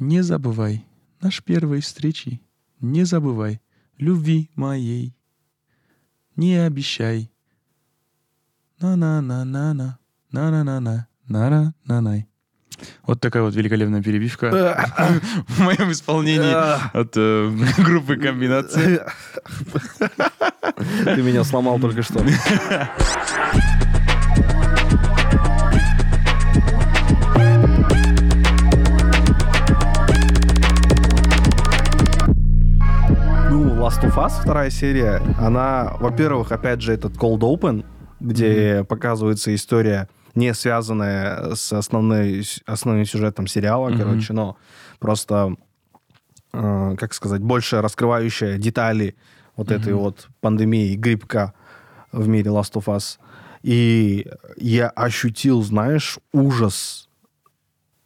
Не забывай наш первой встречи. Не забывай любви моей. Не обещай. На-на-на-на-на. На-на-на-на. На-на-на-най. Вот такая вот великолепная перебивка в моем исполнении от э, группы комбинации. Ты меня сломал только что. Last of Us, вторая серия, она, во-первых, опять же, этот Cold Open, где показывается история, не связанная с основной, основным сюжетом сериала, короче, но просто, э, как сказать, больше раскрывающая детали вот этой вот пандемии грибка в мире Last of Us. И я ощутил, знаешь, ужас.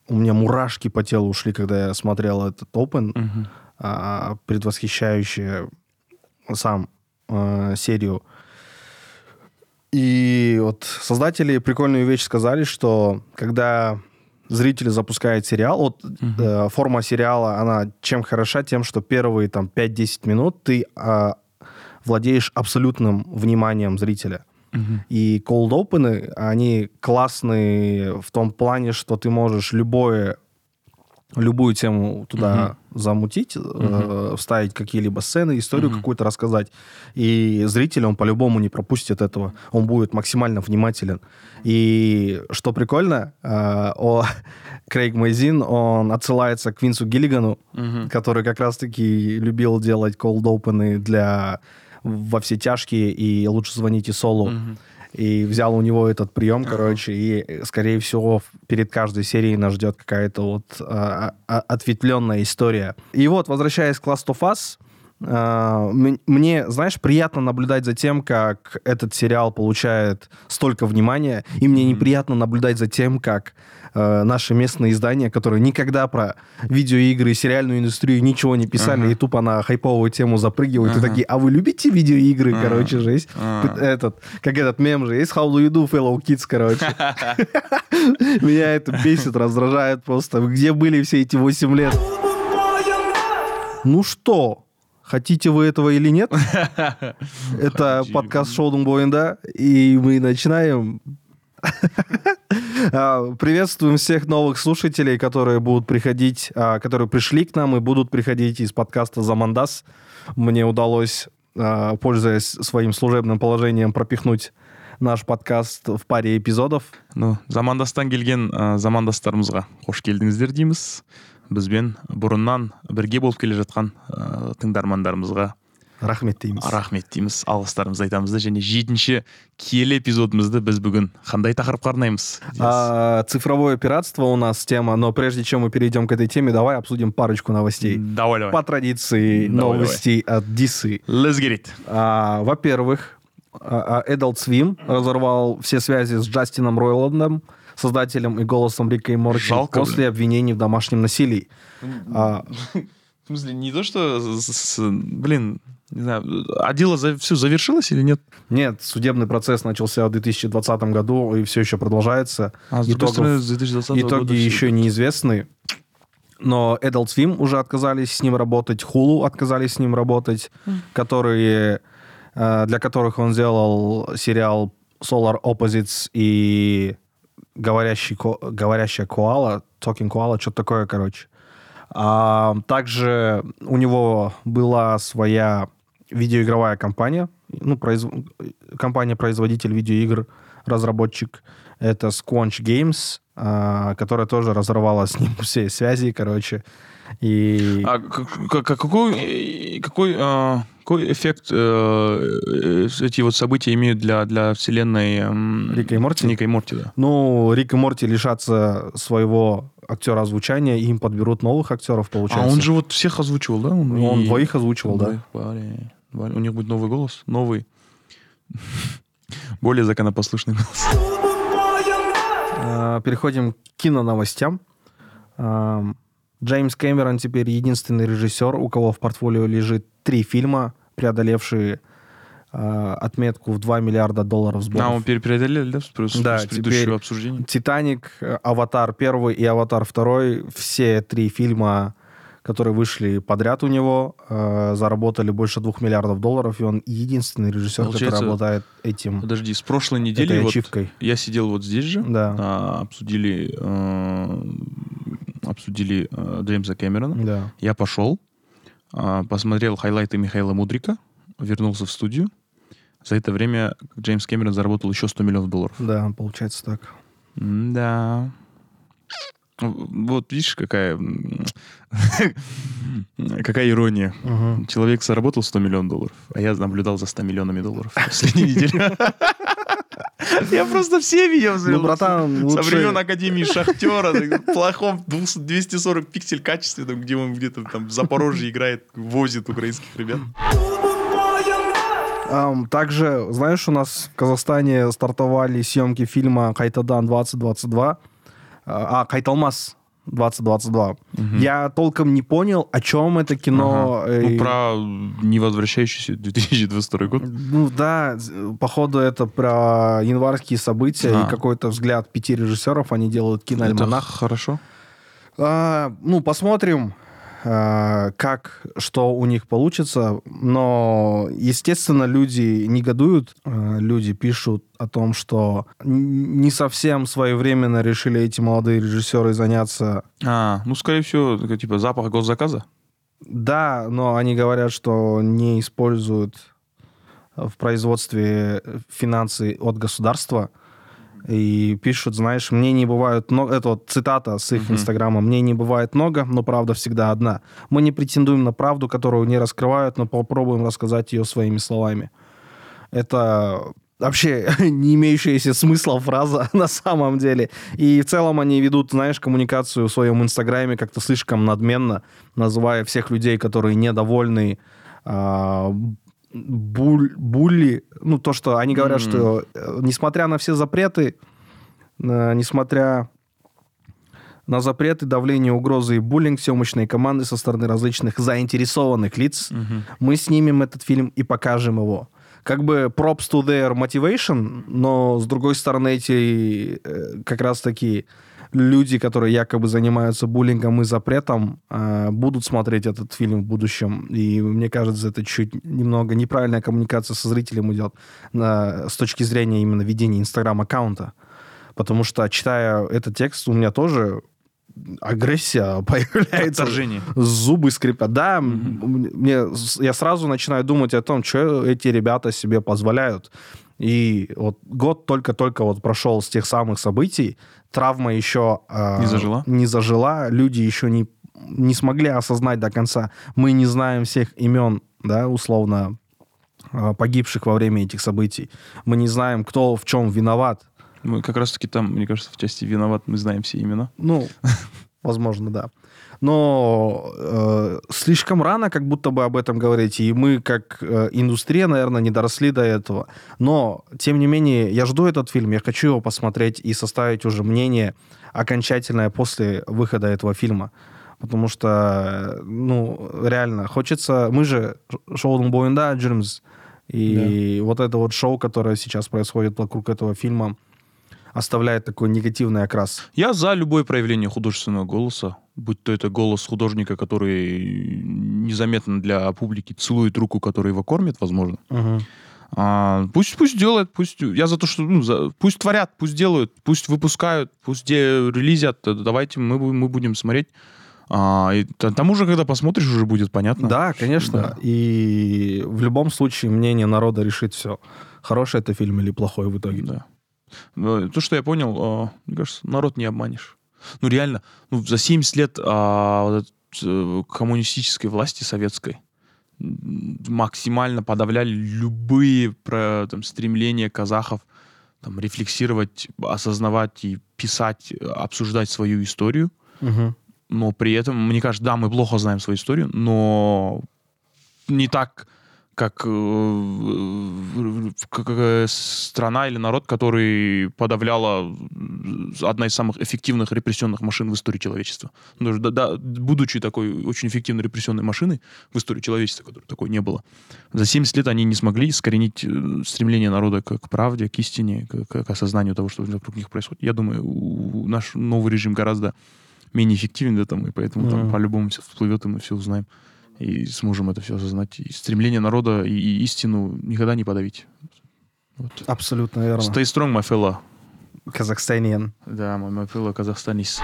У меня мурашки по телу ушли, когда я смотрел этот Open, а, предвосхищающий сам э, серию. И вот создатели прикольную вещь сказали, что когда зритель запускает сериал, вот э, форма сериала, она чем хороша, тем, что первые там 5-10 минут ты а, владеешь абсолютным вниманием зрителя. И cold open, они классные в том плане, что ты можешь любое любую тему туда замутить, э, вставить какие-либо сцены, историю какую-то рассказать. И зритель, он по-любому не пропустит этого. Он будет максимально внимателен. И что прикольно, э, о, Крейг Мейзин, он отсылается к Винсу Гиллигану, который как раз-таки любил делать cold open для во все тяжкие и лучше звоните Солу. И взял у него этот прием, короче, и, скорее всего, перед каждой серией нас ждет какая-то вот а, а, ответвленная история. И вот, возвращаясь к Last of Us, а, мне, знаешь, приятно наблюдать за тем, как этот сериал получает столько внимания, и мне неприятно наблюдать за тем, как э, наши местные издания, которые никогда про видеоигры и сериальную индустрию ничего не писали, и тупо на хайповую тему запрыгивают, и такие, а вы любите видеоигры, короче, же есть этот, как этот мем же есть, how do you do, fellow kids, короче. Меня это бесит, раздражает просто. Где были все эти 8 лет? Ну что, хотите вы этого или нет? Это подкаст Шоудун Боинда, и мы начинаем. А, Приветствуем всех новых слушателей, которые будут приходить, а, которые пришли к нам и будут приходить из подкаста «Замандас». Мне удалось, а, пользуясь своим служебным положением, пропихнуть наш подкаст в паре эпизодов. Ну, замандастан келген ә, замандастарымызға қош келдіңіздер дейміз бізбен бұрыннан бірге болып келе жатқан ә, тыңдармандарымызға Рахмет дейміз. рахмет дейміз алғыстарымызды айтамыз да және жетінші киелі эпизодымызды біз бүгін қандай тақырыпқа арнаймыз А, цифровое пиратство у нас тема, но прежде чем мы перейдем к этой теме, давай обсудим парочку новостей. давай давай По традиции Давай, новостей от DC. let's get it А, во-первых, а, а, Adult Swim разорвал все связи с Джастином Ройландом, создателем и голосом Рика и Морти, Жалко, после обвинений в домашнем насилии. А, в смысле не то что с- с- блин не знаю а дело за, все завершилось или нет нет, судебный процесс начался в 2020 году и все еще продолжается. а с Итогов- стороны с 2020 Итоги года еще неизвестны. Но Adult Swim уже отказались с ним работать, Hulu отказались с ним работать, которые, э, для которых он сделал сериал Solar Opposites и говорящий, ко- говорящая коала, Talking Koala, что-то такое, короче. А, также у него была своя видеоигровая компания, ну, произв- компания-производитель видеоигр, разработчик. Это Squanch Games, а, которая тоже разорвала с ним все связи, короче. И... А к- к- к- какой, э, какой, а, какой эффект э, э, эти вот события имеют для, для вселенной эм, Рика и Морти? Ника и Морти, да. Ну, Рик и Морти лишатся своего актера озвучания, и им подберут новых актеров, А получается. он же вот всех озвучивал, да? Он, Он и- двоих озвучивал, да. Двоих. У них будет новый голос, новый, более законопослушный голос. А, Переходим к киноновостям. А, Джеймс Кэмерон теперь единственный режиссер, у кого в портфолио лежит три фильма, преодолевшие а, отметку в 2 миллиарда долларов сборов. А, мы пере- преодолели, да, с, Да, с предыдущего обсуждения? Титаник, Аватар первый и Аватар второй, все три фильма, которые вышли подряд у него, э, заработали больше двух миллиардов долларов, и он единственный режиссер, Получается, который обладает этим, Подожди, с прошлой недели вот ачивкой. я сидел вот здесь же, Да. а, обсудили, э, обсудили э, Джеймса Кэмерона. Да. Я пошел, а, посмотрел хайлайты Михаила Мудрика, вернулся в студию. За это время Джеймс Кэмерон заработал еще 100 миллионов долларов. Да, получается так. Да. Вот видишь, какая... какая ирония. Человек заработал 100 миллионов долларов, а я наблюдал за 100 миллионами долларов в последней неделе. Я просто все видел. Ну, братан, Со лучше- времен Академии Шахтера, в плохом 200 240 пиксель качественном, где он где-то там в Запорожье играет, возит украинских ребят. Ам, также, знаешь, у нас в Казахстане стартовали съемки фильма «Кайтадан 2022», а, а, «Кайталмас 2022». Я толком не понял, о чем это кино. Ага. э, Ну, про невозвращающийся 2022 год. Ну да, походу это про январские события А. и какой-то взгляд пяти режиссеров, они делают Это киноальманах. хорошо. А, ну, посмотрим, как, что у них получится. Но, естественно, люди негодуют. А, Люди пишут о том, что не совсем своевременно решили эти молодые режиссеры заняться. А, ну, скорее всего, типа запах госзаказа. Да, но они говорят, что не используют в производстве финансы от государства. И пишут, знаешь, мне не бывает много... Это вот цитата с их инстаграма. Мне не бывает много, но правда всегда одна. Мы не претендуем на правду, которую не раскрывают, но попробуем рассказать ее своими словами. Это вообще не имеющаяся смысла фраза на самом деле. И в целом они ведут, знаешь, коммуникацию в своем инстаграме как-то слишком надменно, называя всех людей, которые недовольны а, буль- булли. Ну, то, что они говорят, Мгм. что э, несмотря на все запреты, э, несмотря на запреты, давление, угрозы и буллинг съемочной команды со стороны различных заинтересованных лиц, мы снимем этот фильм и покажем его. Как бы props to their motivation, но с другой стороны эти э, как раз таки люди, которые якобы занимаются буллингом и запретом, э, будут смотреть этот фильм в будущем. И мне кажется, это чуть немного неправильная коммуникация со зрителем идет с точки зрения именно ведения инстаграм-аккаунта. Потому что, читая этот текст, у меня тоже агрессия появляется Отторжение. зубы скрипят. Да, м- мне, я сразу начинаю думать о том, что эти ребята себе позволяют. И вот год только-только вот прошел с тех самых событий, травма еще э, Не зажила? не зажила, люди еще не, не смогли осознать до конца. Мы не знаем всех имен, да, условно, э, погибших во время этих событий. Мы не знаем, кто в чем виноват. Мы как раз-таки там, мне кажется, в части «Виноват» мы знаем все имена. Ну, возможно, да. Но э, слишком рано как будто бы об этом говорить, и мы как э, индустрия, наверное, не доросли до этого. Но, тем не менее, я жду этот фильм, я хочу его посмотреть и составить уже мнение окончательное после выхода этого фильма. Потому что, ну, реально, хочется... Мы же шоу бойында Джермс, и вот это вот шоу, которое сейчас происходит вокруг этого фильма, оставляет такой негативный окрас. Я за любое проявление художественного голоса, будь то это голос художника, который незаметно для публики целует руку, которая его кормит, возможно. А, пусть, пусть делает, пусть я за то, что ну, за- пусть творят, пусть делают, пусть выпускают, пусть де- релизят. э, Давайте мы, мы будем смотреть. А, и т- тому же, когда посмотришь, уже будет понятно. Да, конечно. Да. И в любом случае мнение народа решит все. Хороший это фильм или плохой в итоге. Да. То, что я понял, а, мне кажется, народ не обманешь. Ну, реально, ну, за 70 лет а, вот этот, э, коммунистической власти советской максимально подавляли любые про, там, стремления казахов там, рефлексировать, осознавать и писать, обсуждать свою историю. Мгм. Но при этом, мне кажется, да, мы плохо знаем свою историю, но не так, как, э, как страна или народ, который подавляла одна из самых эффективных репрессионных машин в истории человечества. Ну, да, да, будучи такой очень эффективной репрессионной машиной в истории человечества, которой такой не было, за 70 лет они не смогли искоренить э, стремление народа к, к правде, к истине, к, к осознанию того, что вокруг них происходит. Я думаю, у, наш новый режим гораздо менее эффективен в этом, и поэтому mm-hmm. там по-любому все всплывет, и мы все узнаем и сможем это все осознать. И стремление народа и, и истину никогда не подавить. Вот. Абсолютно верно. Stay strong, my fellow. Казахстанин. Да, мой my fellow казахстанис.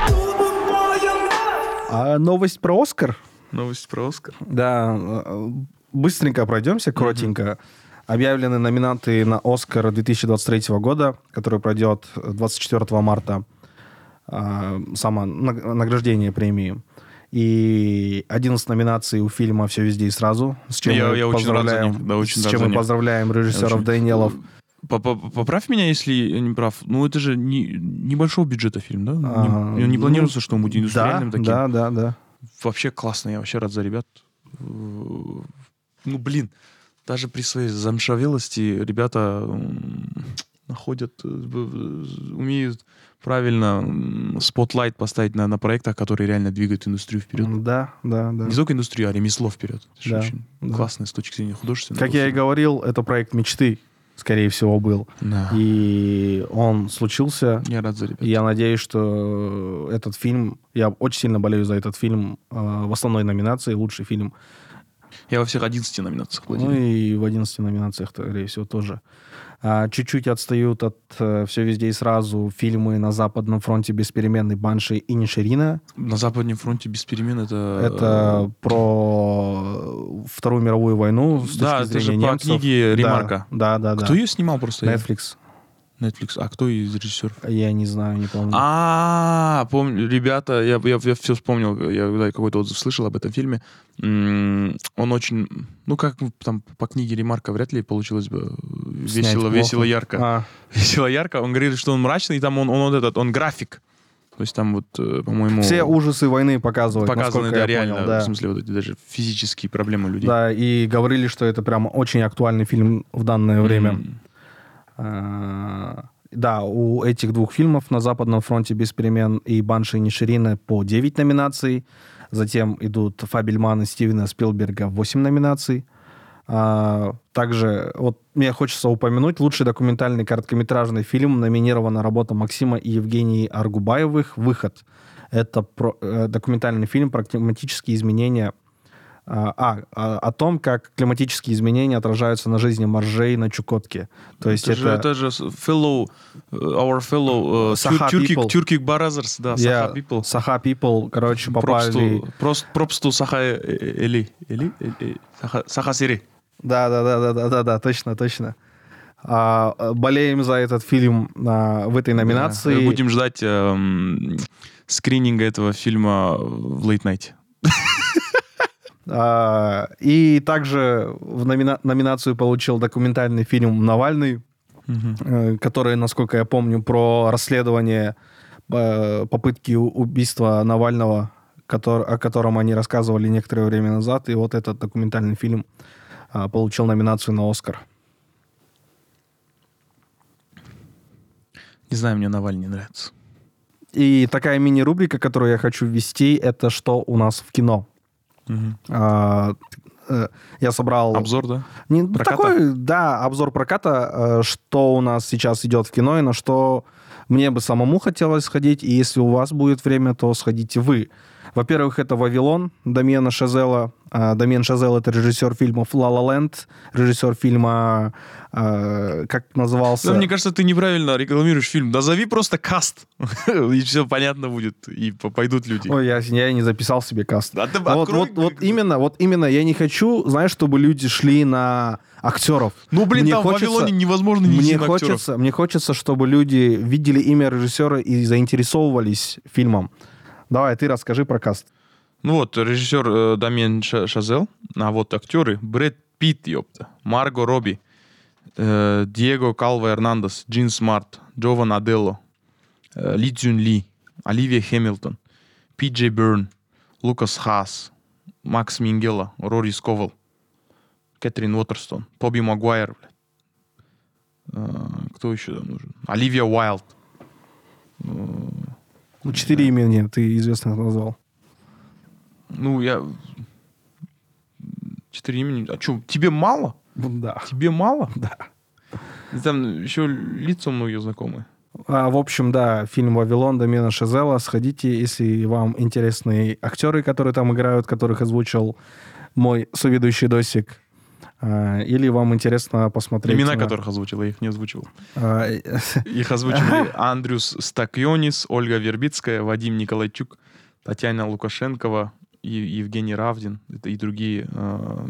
А новость про Оскар? Новость про Оскар? Да, э, быстренько пройдемся, коротенько. Mm-hmm. Объявлены номинанты на Оскар 2023 года, который пройдет 24 марта. А, само награждение премии и 11 номинаций у фильма «Все везде и сразу», с чем я, мы я поздравляем, очень да, очень с чем мы поздравляем режиссеров очень... Дэниелов. Поправь меня, если я не прав. Ну, это же не, небольшого бюджета фильм, да? А, не, не ну, планируется, что он будет индустриальным да, таким? Да, да, да. Вообще классно, я вообще рад за ребят. Ну, блин, даже при своей замшавелости ребята находят, э, умеют правильно spotlight поставить на, на проектах, которые реально двигают индустрию вперед. Да, да, да. Не только индустрию, а ремесло вперед. Это да, очень да. классно с точки зрения художественного. Как я и говорил, это проект мечты, скорее всего, был. Да. И он случился. Я рад за ребят. я надеюсь, что этот фильм... Я очень сильно болею за этот фильм э, в основной номинации «Лучший фильм». Я во всех 11 номинациях болею. Ну и в 11 номинациях, скорее всего, тоже. А, чуть-чуть отстают от э, «Все везде и сразу» фильмы «На Западном фронте без перемен» «Банши» и «Ниширина». «На Западном фронте без перемен» — это... Это э, про Вторую мировую войну с Да, это же немцев. по книге Ремарка. Да, да, да. Кто ее снимал просто? Netflix. Netflix. А кто из режиссеров? Я не знаю, не помню. А, помню, ребята, я, я, я все вспомнил, я какой-то отзыв слышал об этом фильме. Он очень, ну как там по книге Ремарка вряд ли получилось бы весело, весело, ярко. А. Весело, ярко. Он говорит, что он мрачный, и там он, он вот этот, он график. То есть там вот, э, по-моему... Все ужасы войны показывают, Показаны, да, реально. Понял, да. В смысле, вот эти даже физические проблемы людей. Да, и говорили, что это прям очень актуальный фильм в данное время. А, да, у этих двух фильмов «На Западном фронте без перемен» и «Банши и Ниширина» по 9 номинаций. Затем идут «Фабельман» и Стивена Спилберга 8 номинаций. А, также вот мне хочется упомянуть лучший документальный короткометражный фильм номинирована работа Максима и Евгении Аргубаевых «Выход». Это про, э, документальный фильм про климатические изменения а, а, а, о том, как климатические изменения отражаются на жизни моржей на Чукотке. То есть это, это... Же, это же fellow, э, our fellow uh, Saha Turkic, people. Turkic brothers, да, Saha yeah, people. Saha people, короче, попали... Пропсту Саха Эли, Эли, Саха Сири. Да, да, да, да, да, да, да, точно, точно. А, болеем за этот фильм а, в этой номинации. Да. Будем ждать эм, скрининга этого фильма в Late Night. А, и также в номина- номинацию получил документальный фильм «Навальный», угу. который, насколько я помню, про расследование э, попытки убийства Навального, который, о котором они рассказывали некоторое время назад. И вот этот документальный фильм а, получил номинацию на «Оскар». Не знаю, мне Навальный не нравится. И такая мини-рубрика, которую я хочу ввести, это «Что у нас в кино?». А, э, я собрал... Обзор, да? Не, такой, да, обзор проката, э, что у нас сейчас идет в кино и на что мне бы самому хотелось сходить. И если у вас будет время, то сходите вы. Во-первых, это «Вавилон» Дамена Шазела. А, Дамен Шазел — это режиссер фильмов «Ла Ла Ленд», режиссер фильма, а, как назывался... Да, мне кажется, ты неправильно рекламируешь фильм. Назови просто каст, и все понятно будет, и пойдут люди. Ой, я, я не записал себе каст. Да, ты вот, вот, вот, именно, вот именно, я не хочу, знаешь, чтобы люди шли на актеров. Ну, блин, мне там хочется, в Вавилоне невозможно не мне хочется, Мне хочется, чтобы люди видели имя режиссера и заинтересовывались фильмом. Давай, ты расскажи про каст. Ну вот, режиссер э, Дамиен Шазел, а вот актеры Брэд Питт, ёпта, Марго Робби, э, Диего Калва Эрнандес, Джин Смарт, Джован Адепо, э, Ли Цзюн Ли, Оливия Хэмилтон, Пи Джей Берн, Лукас Хас, Макс Мингела, Рори Сковал. Кэтрин Уотерстон, Тоби Магуайр. А, кто еще там нужен? Оливия Уайлд. Ну, четыре имени ты известных назвал. Ну, я... Четыре имени. А что, тебе мало? Да. Тебе мало? Да. Там еще лица многие знакомые. А, в общем, да, фильм «Вавилон» Дамена Шазела. Сходите, если вам интересны актеры, которые там играют, которых озвучил мой соведущий Досик. А, или вам интересно посмотреть... Имена на... которых озвучил, я их не озвучил. А, Их озвучили Андрюс Стакьонис, Ольга Вербицкая, Вадим Николайчук, Татьяна Лукашенкова, и Евгений Равдин и другие э,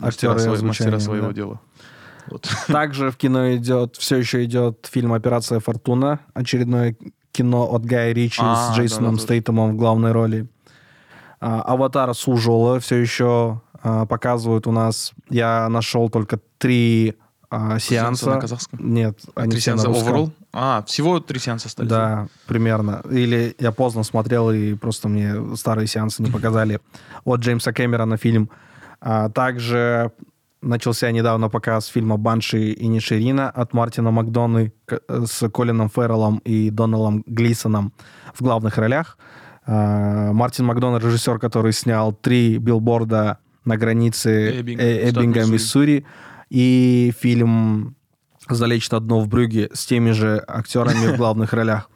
мастера, своего, мастера озвучания, своего да. дела. Вот. Также в кино идет, все еще идет фильм «Операция Фортуна», очередное кино от Гая Ричи А, с Джейсоном да, да, Стейтемом в главной роли. А, «Аватар» Сужола все еще а, показывают у нас. Я нашел только три а, сеанса. на казахском? Нет, они Три на сеанса русском. overall? А, всего три сеанса остались. Да, примерно. Или я поздно смотрел, и просто мне старые сеансы не показали. От Джеймса Кэмерона фильм. А также начался недавно показ фильма «Банши и Ниширина» от Мартина Макдоны с Колином Ферреллом и Доналом Глисоном в главных ролях. А, Мартин Макдона, режиссер, который снял три билборда на границе Эббинг, Э- Эббинга, Миссури. И фильм «Залечь на дно в Брюге» с теми же актерами в главных ролях.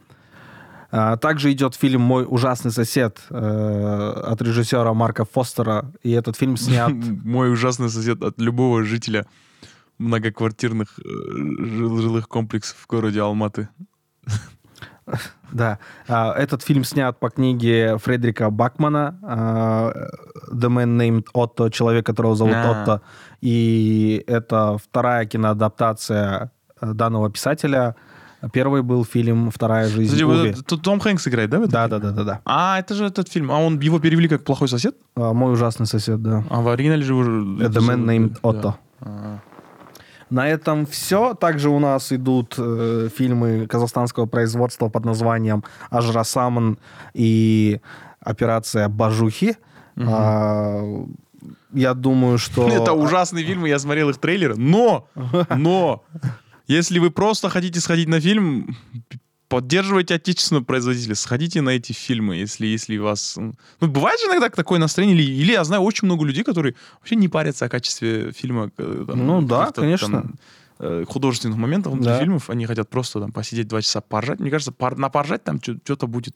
А, Также идет фильм «Мой ужасный сосед» э, от режиссера Марка Фостера. И этот фильм снят... Мой ужасный сосед от любого жителя многоквартирных э, жил- жилых комплексов в городе Алматы. Да. А, Этот фильм снят по книге Фредерика Бакмана а, «The Man Named Otto», человек, которого зовут А. Отто. И это вторая киноадаптация э, данного писателя. Первый был фильм «Вторая жизнь Кстати, Уви». тут Том Хэнкс играет, да? Да, да, да, да, да. А, это же этот фильм. А он его перевели как «Плохой сосед»? А, «Мой ужасный сосед», да. А в оригинале же уже... «The Man Named Да. Otto». А. На этом все. Также у нас идут э, фильмы казахстанского производства под названием «Ажрасаман» и «Операция Бажухи». А, я думаю, что... Это ужасные фильмы, я смотрел их трейлеры, но, но, если вы просто хотите сходить на фильм, поддерживайте отечественного производителя, сходите на эти фильмы, если, если вас... Ну, бывает же иногда такое настроение, или, или я знаю очень много людей, которые вообще не парятся о качестве фильма. э, там, Ну да, конечно. там, э, художественных моментов внутри Да. фильмов, они хотят просто там посидеть два часа поржать. Мне кажется, пор- на поржать там что-то будет.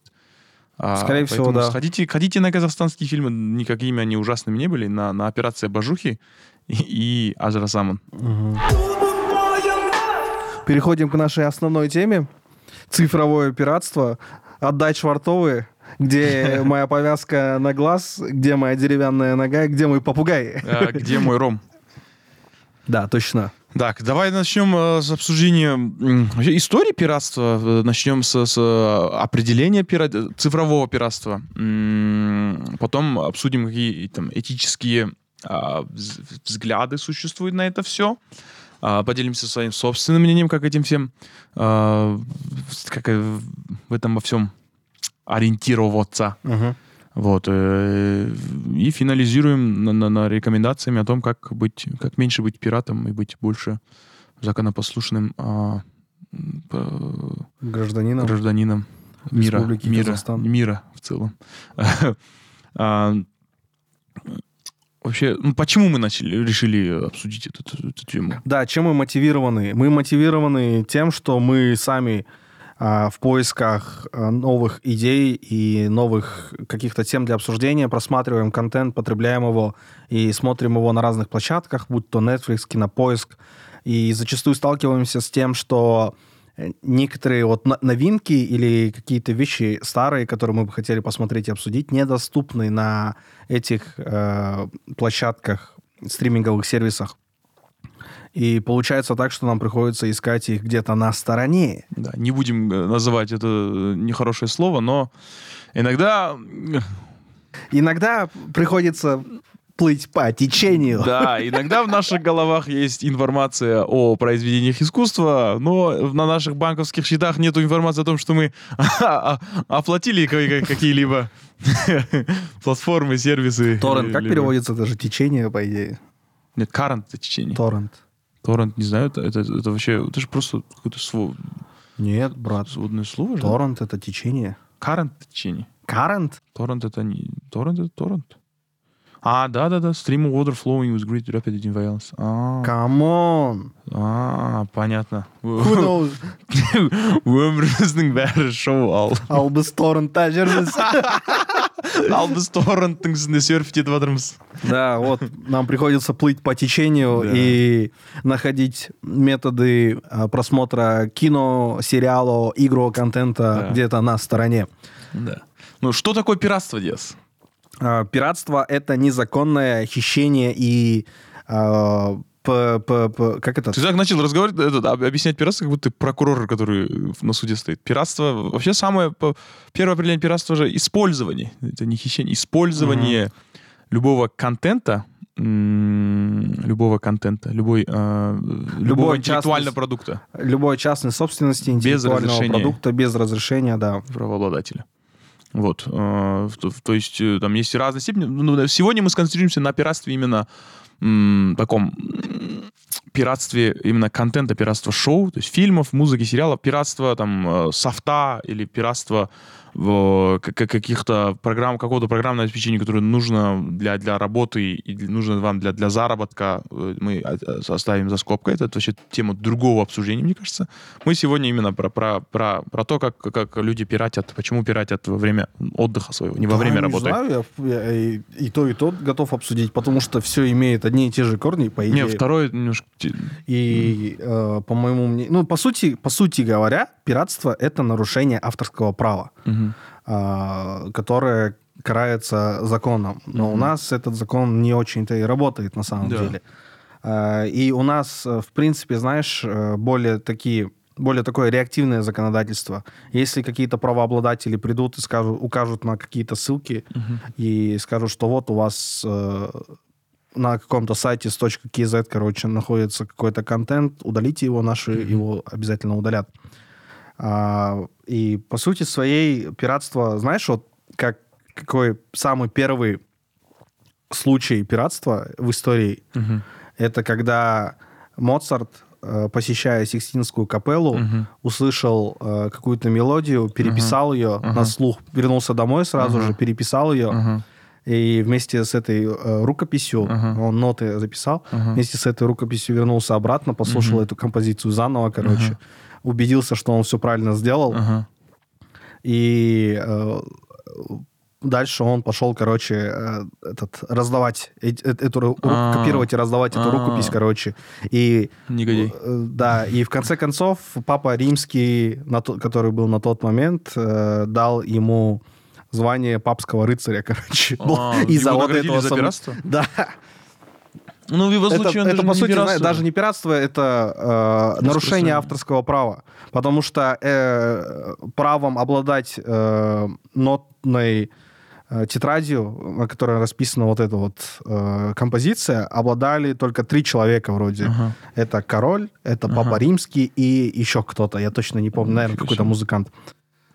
А, Скорее всего, поэтому да. Сходите, ходите на казахстанские фильмы, никакими они ужасными не были, на, на «Операция Бажухи» и, и «Ажра Саман». Переходим к нашей основной теме. Цифровое пиратство. Отдать швартовые. Где моя повязка на глаз, где моя деревянная нога, где мой попугай. А, Где мой ром? Да, точно. Так, давай начнем э, с обсуждения истории пиратства. Э, Начнем с, с, э, определения пира- э, цифрового пиратства. Потом обсудим, какие там этические вз- взгляды существуют на это все. Поделимся своим собственным мнением, как этим всем, а, как э, в этом во всем ориентироваться. Мгм. Вот. э, И финализируем на, на- на рекомендациями о том, как быть, как меньше быть пиратом и быть больше законопослушным а, м, п- Гражданином. гражданином мира, Республики мира, Казахстан. мира в целом. Вообще, ну, почему мы начали, решили обсудить эту, эту тему? Да, чем мы мотивированы? Мы мотивированы тем, что мы сами а, в поисках а, новых идей и новых каких-то тем для обсуждения просматриваем контент, потребляем его и смотрим его на разных площадках, будь то Netflix, Кинопоиск, и зачастую сталкиваемся с тем, что некоторые вот новинки или какие-то вещи старые, которые мы бы хотели посмотреть и обсудить, недоступны на этих э, площадках, стриминговых сервисах. И получается так, что нам приходится искать их где-то на стороне. Да, не будем э, называть это э, нехорошее слово, но иногда э, Иногда приходится плыть по течению. Да, иногда в наших головах есть информация о произведениях искусства, но на наших банковских счетах нет информации о том, что мы оплатили ка- какие-либо платформы, сервисы. Торрент, как переводится? Это же течение, по идее. Нет, current это течение. Торрент. Торрент, не знаю, это, это, это вообще, это же просто какое-то сво- Нет, брат. сводное слово же. Торрент — это течение. Current это течение. Current? Торрент это не... Торрент это торрент. А, да-да-да, stream of water flowing with great rapidity and violence. А, Come on. а, понятно. Who knows? Өміріміздің бәрі шоу ал. Ал біз торрентта жүрміз. Ал біз торренттің үстінде серфить етіп жатырмыз. Да, вот нам приходится плыть по течению Да. и находить методы а, просмотра кино, сериала, игрового контента Да. где-то на стороне. Да. Ну, что такое пиратство, Диас? А, Пиратство — это незаконное хищение и а, п- п- п- как это? Ты так начал разговаривать, этот, об- объяснять пиратство, как будто ты прокурор, который на суде стоит. Пиратство, вообще самое, по- первое определение пиратства же использование. Это не хищение, использование любого контента, любого контента, любой, э, любого интеллектуального частный- продукта Любой частной собственности, интеллектуального разрешения. продукта без разрешения, да. правообладателя. Вот. э, то, есть э, там есть разные степени. Ну, да, сегодня мы сконцентрируемся на пиратстве именно таком пиратстве именно контента, пиратство шоу, то есть фильмов, музыки, сериалов, пиратство там э, софта или пиратство в каких-то программ, какого-то программного обеспечения, которое нужно для, для работы и нужно вам для, для заработка, э, мы э, оставим за скобкой. Это вообще тема другого обсуждения, мне кажется. Мы сегодня именно про, про, про, про то, как, как люди пиратят, почему пиратят во время отдыха своего, не во Да, время не работы. знаю, я, я и, и то, и то готов обсудить, потому что все имеет одни и те же корни, по идее. Не, второе немножко... И, э, по моему мнению, ну, по сути, по сути говоря, пиратство — это нарушение авторского права, а, которое карается законом. Но у Мгм. нас этот закон не очень-то и работает на самом Да. деле. А, И у нас, э, в принципе, знаешь, э, более такие более такое реактивное законодательство. Если какие-то правообладатели придут и скажут, укажут на какие-то ссылки Мгм. и скажут, что вот у вас э, на каком-то сайте с .kz, короче, находится какой-то контент, удалите его, наши Мгм. его обязательно удалят. А, и по сути своей пиратство, знаешь, вот как какой самый первый случай пиратства в истории, Мгм. это когда Моцарт, э, посещая Сикстинскую капеллу, Мгм. услышал э, какую-то мелодию, переписал ее Ага. на слух, вернулся домой сразу Ага. же, переписал ее, Ага. и вместе с этой э, рукописью, Ага. он ноты записал, Ага. вместе с этой рукописью вернулся обратно, послушал Мгм. эту композицию заново, короче, Ага. Убедился, что он все правильно сделал, Ага. и э, дальше он пошел, короче, э, этот, раздавать, э- э- эту, ру- А. копировать и раздавать эту А. рукопись, короче. И, Негодяй. э, да, и в конце концов папа римский, на то- который был на тот момент, э, дал ему звание папского рыцаря, короче. А, Из-за его вот этого за сам-? Да, Ну, в его это, случае он это, даже по не сути, пиратство. даже не пиратство, это э, нарушение авторского права. Потому что э, правом обладать э, нотной э, тетрадью, на которой расписана вот эта вот э, композиция, обладали только три человека вроде. Ага. Это король, это папа Ага. римский и еще кто-то. Я точно не помню, наверное, какой-то музыкант.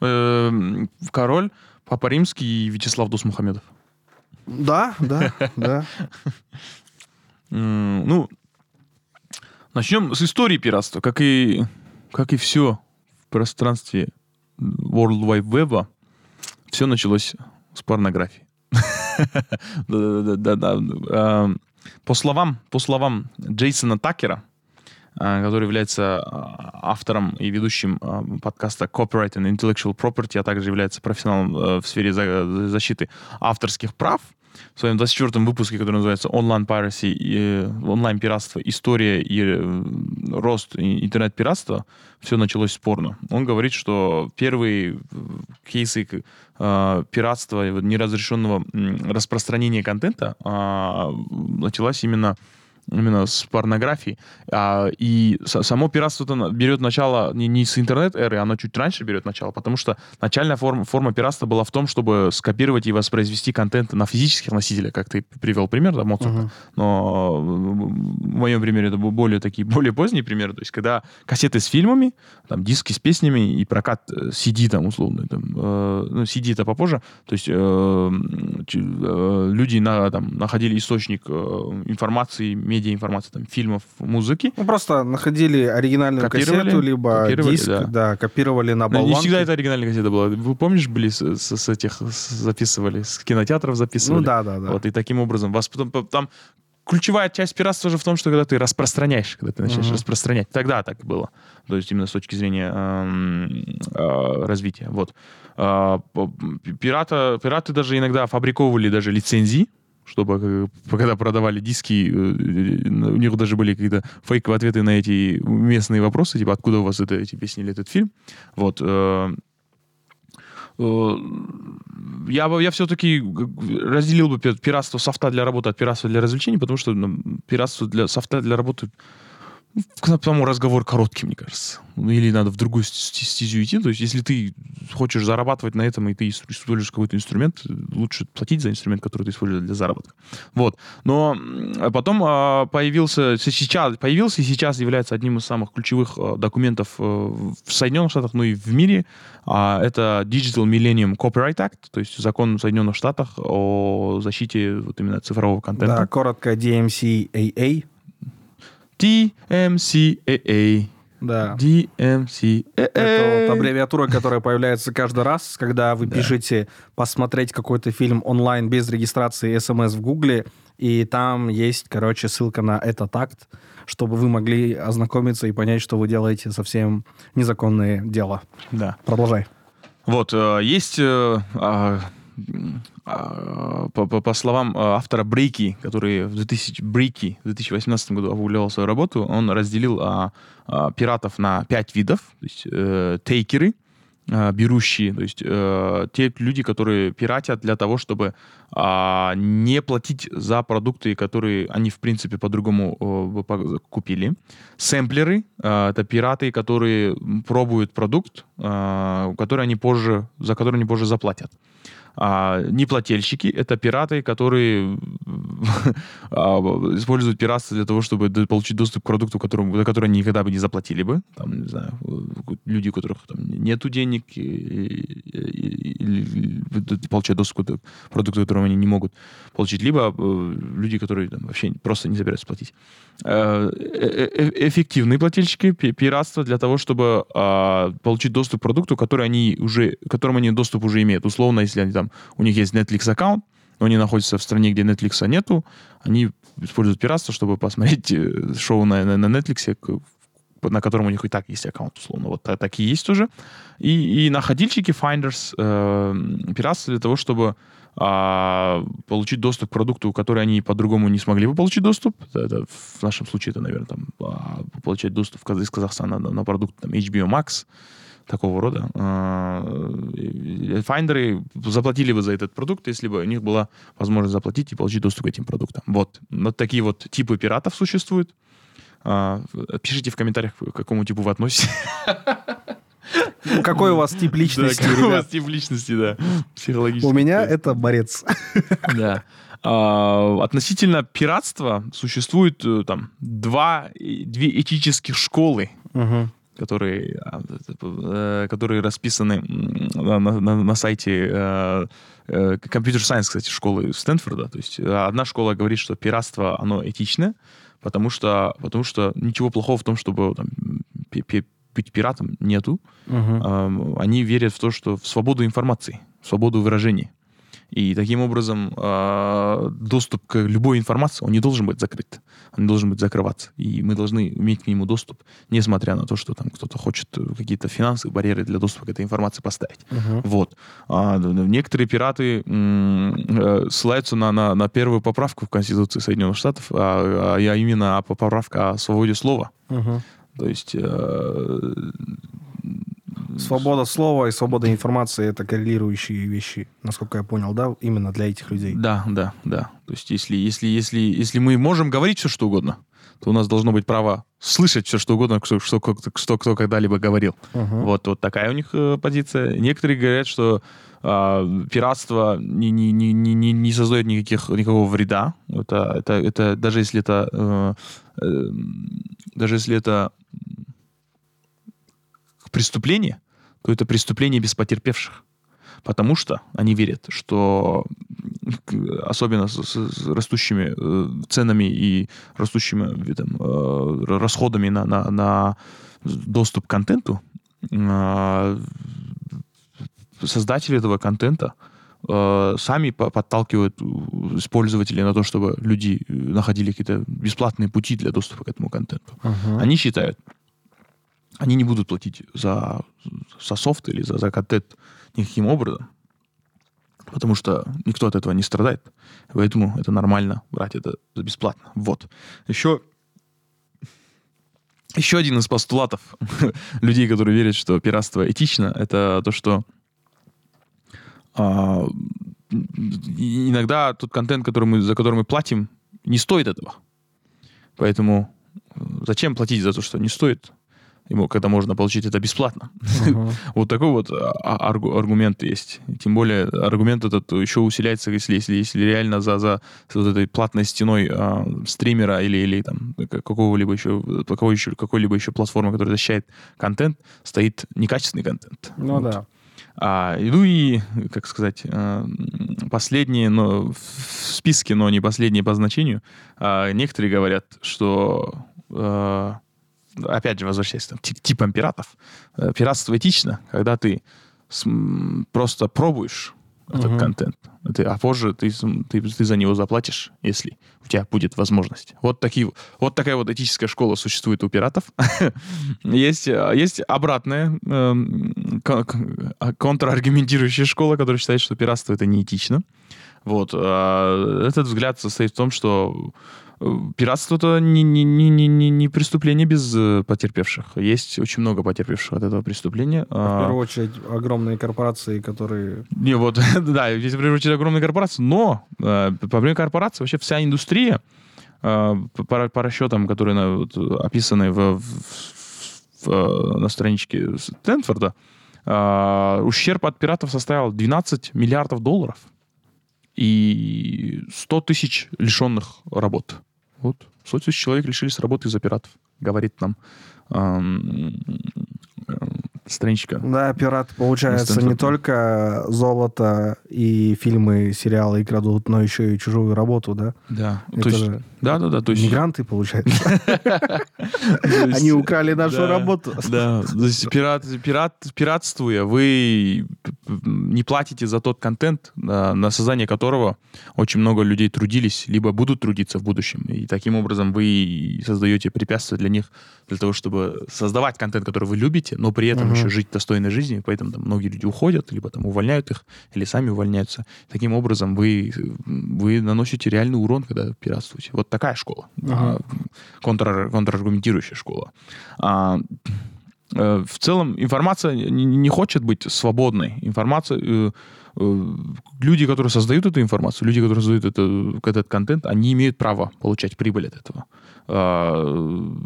Эм, Король, Папа Римский и Вячеслав Дусмухамедов. Да, да, да. Ну, начнем с истории пиратства. Как и, как и все в пространстве World Wide Web, все началось с порнографии. По словам, по словам Джейсона Такера, а, который является а, автором и ведущим а, подкаста Copyright and Intellectual Property, а также является профессионалом э, в сфере за- защиты авторских прав. В своем 24-м выпуске, который называется «Онлайн piracy», и, э, онлайн-пиратство, история и э, рост интернет-пиратства, все началось с порно. Он говорит, что первые э, кейсы э, пиратства, неразрешенного распространения контента а, началась именно именно с порнографии. А, и само пиратство берет начало не, не с интернет-эры, оно чуть раньше берет начало, потому что начальная форма, форма пиратства была в том, чтобы скопировать и воспроизвести контент на физических носителях, как ты привел пример, да, Моцарта. Мгм. Но в моем примере это был более такие, более поздние примеры. То есть, когда кассеты с фильмами, там, диски с песнями и прокат э, CD там, условно, там, э, ну, CD это попозже. То есть, э, э, люди на, там, находили источник э, информации, медиаинформации, там, фильмов, музыки. Ну, просто находили оригинальную Копировали, кассету, либо копировали, диск, да. да. копировали на Ну, болванку. Не всегда это оригинальная кассета была. Вы помнишь, были с, с- с этих с- записывали, с кинотеатров записывали? Ну да, да, да. Вот, и таким образом вас потом по- там ключевая часть пиратства же в том, что когда ты распространяешь, когда ты начинаешь Мгм. распространять. Тогда так было. То есть именно с точки зрения эм, э, развития. Вот. По- пирата, пираты даже иногда фабриковывали даже лицензии, чтобы э, когда продавали диски, э, у них даже были какие-то фейковые ответы на эти местные вопросы, типа откуда у вас это, эти песни или этот фильм. Вот. э, э, я, я все-таки разделил бы пи- пиратство софта для работы от пиратства для развлечений, потому что ну, пиратство для софта для работы к тому разговор короткий, мне кажется. Ну, Или надо в другую стезю идти. То есть, если ты хочешь зарабатывать на этом, и ты ис- используешь какой-то инструмент, лучше платить за инструмент, который ты используешь для заработка. Вот. Но м, потом а, появился, сейчас, появился и сейчас является одним из самых ключевых а, документов э, в Соединенных Штатах, ну и в мире. А, Это Digital Millennium Copyright Act, то есть закон в Соединенных Штатах о защите вот именно цифрового контента. Да, коротко DMCAA. DMCAA. Да. DMCAA. Это вот аббревиатура, которая появляется каждый раз, когда вы пишете посмотреть какой-то фильм онлайн без регистрации смс в Гугле, и там есть, короче, ссылка на этот акт, чтобы вы могли ознакомиться и понять, что вы делаете совсем незаконное дело. Да. Продолжай. Вот, э, есть, э, а, по, по- по словам э, автора Брейки, который в 2000, Брейки в 2018 году опубликовал свою работу, он разделил а, а, пиратов на пять видов. То есть э, тейкеры, э, берущие, то есть э, те люди, которые пиратят для того, чтобы а, не платить за продукты, которые они, в принципе, по-другому э, купили. Сэмплеры э, — это пираты, которые пробуют продукт, э, который они позже, за который они позже заплатят. А неплательщики — это пираты, которые а, используют пиратство для того, чтобы получить доступ к продукту, которому, за который они никогда бы не заплатили бы. Там, не знаю, люди, у которых там нету денег, и, и- и- получают доступ к продукту, которому они не могут получить. Либо э, люди, которые там, вообще просто не собираются платить. Э, э- э- эффективные плательщики, пи- пиратство для того, чтобы а, получить доступ к продукту, который они уже, к которому они доступ уже имеют. Условно, если они там, у них есть Netflix аккаунт, но они находятся в стране, где Netflix нету, они используют пиратство, чтобы посмотреть э, шоу на, на, на Netflix, на котором у них и так есть аккаунт, условно. Вот та- такие есть тоже. И, и находильщики, finders, э, пиратство для того, чтобы а, получить доступ к продукту, который они по-другому не смогли бы получить доступ. Это, в нашем случае это, наверное, там, а, получать доступ из Казахстана на, на продукт там, HBO Max, такого рода. А, Файндеры заплатили бы за этот продукт, если бы у них была возможность заплатить и получить доступ к этим продуктам. Вот. Вот такие вот типы пиратов существуют. А, Пишите в комментариях, к какому типу вы относитесь. Какой у вас тип личности, Да, какой у вас тип личности, да. У меня это борец. Да. А, Относительно пиратства существует э, там два, э, две этических школы, которые, а, э, которые расписаны на, на- на- на сайте э, э, Science, кстати, школы Стэнфорда. То есть э, одна школа говорит, что пиратство, оно этичное, потому что, потому что ничего плохого в том, чтобы там, быть пиратом, нету. Эм, они верят в то, что в свободу информации, в свободу выражения. И таким образом э, доступ к любой информации, он не должен быть закрыт, он не должен быть закрываться. И мы должны иметь к нему доступ, несмотря на то, что там кто-то хочет э, какие-то финансовые барьеры для доступа к этой информации поставить. Мгм. Вот. А, некоторые пираты м, э, ссылаются на, на, на первую поправку в Конституции Соединенных Штатов, а, а я именно поправка о свободе слова. Мгм. То есть э, Свобода слова и свобода информации — это коррелирующие вещи, насколько я понял, да, именно для этих людей. Да, да, да. То есть если, если, если, если мы можем говорить все, что угодно, то у нас должно быть право слышать все, что угодно, что, что, кто- что кто когда-либо говорил. Мгм. Вот, вот такая у них э, позиция. Некоторые говорят, что а, пиратство не, не, не, не, не- создает никаких, никакого вреда. Это, это, это даже если это э, э, даже если это преступление, то это преступление без потерпевших. Потому что они верят, что особенно с, с растущими э, ценами и растущими там, э, расходами на, на, на доступ к контенту, э, создатели этого контента э, сами подталкивают пользователей на то, чтобы люди находили какие-то бесплатные пути для доступа к этому контенту. Uh-huh. Они считают, они не будут платить за, за софт или за, за контент никаким образом, потому что никто от этого не страдает. Поэтому это нормально брать это бесплатно. Вот. Еще еще один из постулатов людей, которые верят, что пиратство этично, это то, что а, иногда тот контент, который мы, за который мы платим, не стоит этого. Поэтому э, зачем платить за то, что не стоит? ему, когда можно получить это бесплатно. Uh-huh. вот такой вот а, аргу, аргумент есть. Тем более аргумент этот еще усиляется, если, если, если реально за, за вот этой платной стеной а, стримера или, или там какого-либо еще, какой еще, какой-либо еще платформы, которая защищает контент, стоит некачественный контент. Ну вот. да. А, ну и, как сказать, а, последние, но в списке, но не последние по значению, а, некоторые говорят, что а, опять же, возвращаясь там, типам пиратов, э, пиратство этично, когда ты просто пробуешь этот uh-huh. контент, ты, а позже ты, ты, ты за него заплатишь, если у тебя будет возможность. Вот, такие, вот такая вот этическая школа существует у пиратов. есть, есть обратная э, контраргументирующая школа, которая считает, что пиратство это неэтично. Вот. А этот взгляд состоит в том, что Пиратство это не, не, не, не, не преступление без э, потерпевших. Есть очень много потерпевших от этого преступления. В первую очередь огромные корпорации, которые... Не, вот, да, есть в первую очередь огромные корпорации, но э, проблема корпорации, вообще вся индустрия, э, по, по расчетам, которые на, вот, описаны в, в, в, на страничке Стэнфорда, э, ущерб от пиратов составил 12 миллиардов долларов и 100 тысяч лишенных работ. Вот, 100 тысяч человек лишились работы из-за пиратов, говорит нам эм, страничка. Да, пират, получается, не только золото и фильмы, сериалы крадут, но еще и чужую работу, да? Да. Это то есть, да, да, да. То есть... Мигранты, получается. Они украли нашу работу. Да, то есть пират, пират, пиратствуя, вы не платите за тот контент, на создание которого очень много людей трудились, либо будут трудиться в будущем. И таким образом вы создаете препятствия для них, для того, чтобы создавать контент, который вы любите, но при этом еще жить достойной жизнью, поэтому там многие люди уходят, либо там увольняют их, или сами увольняются. Таким образом, вы, вы наносите реальный урон, когда пиратствуете. Вот такая школа. Uh-huh. Контр, контраргументирующая школа. А, э, в целом информация не, хочет быть свободной. Информация... Э, э, люди, которые создают эту информацию, люди, которые создают это, этот контент, они имеют право получать прибыль от этого. А,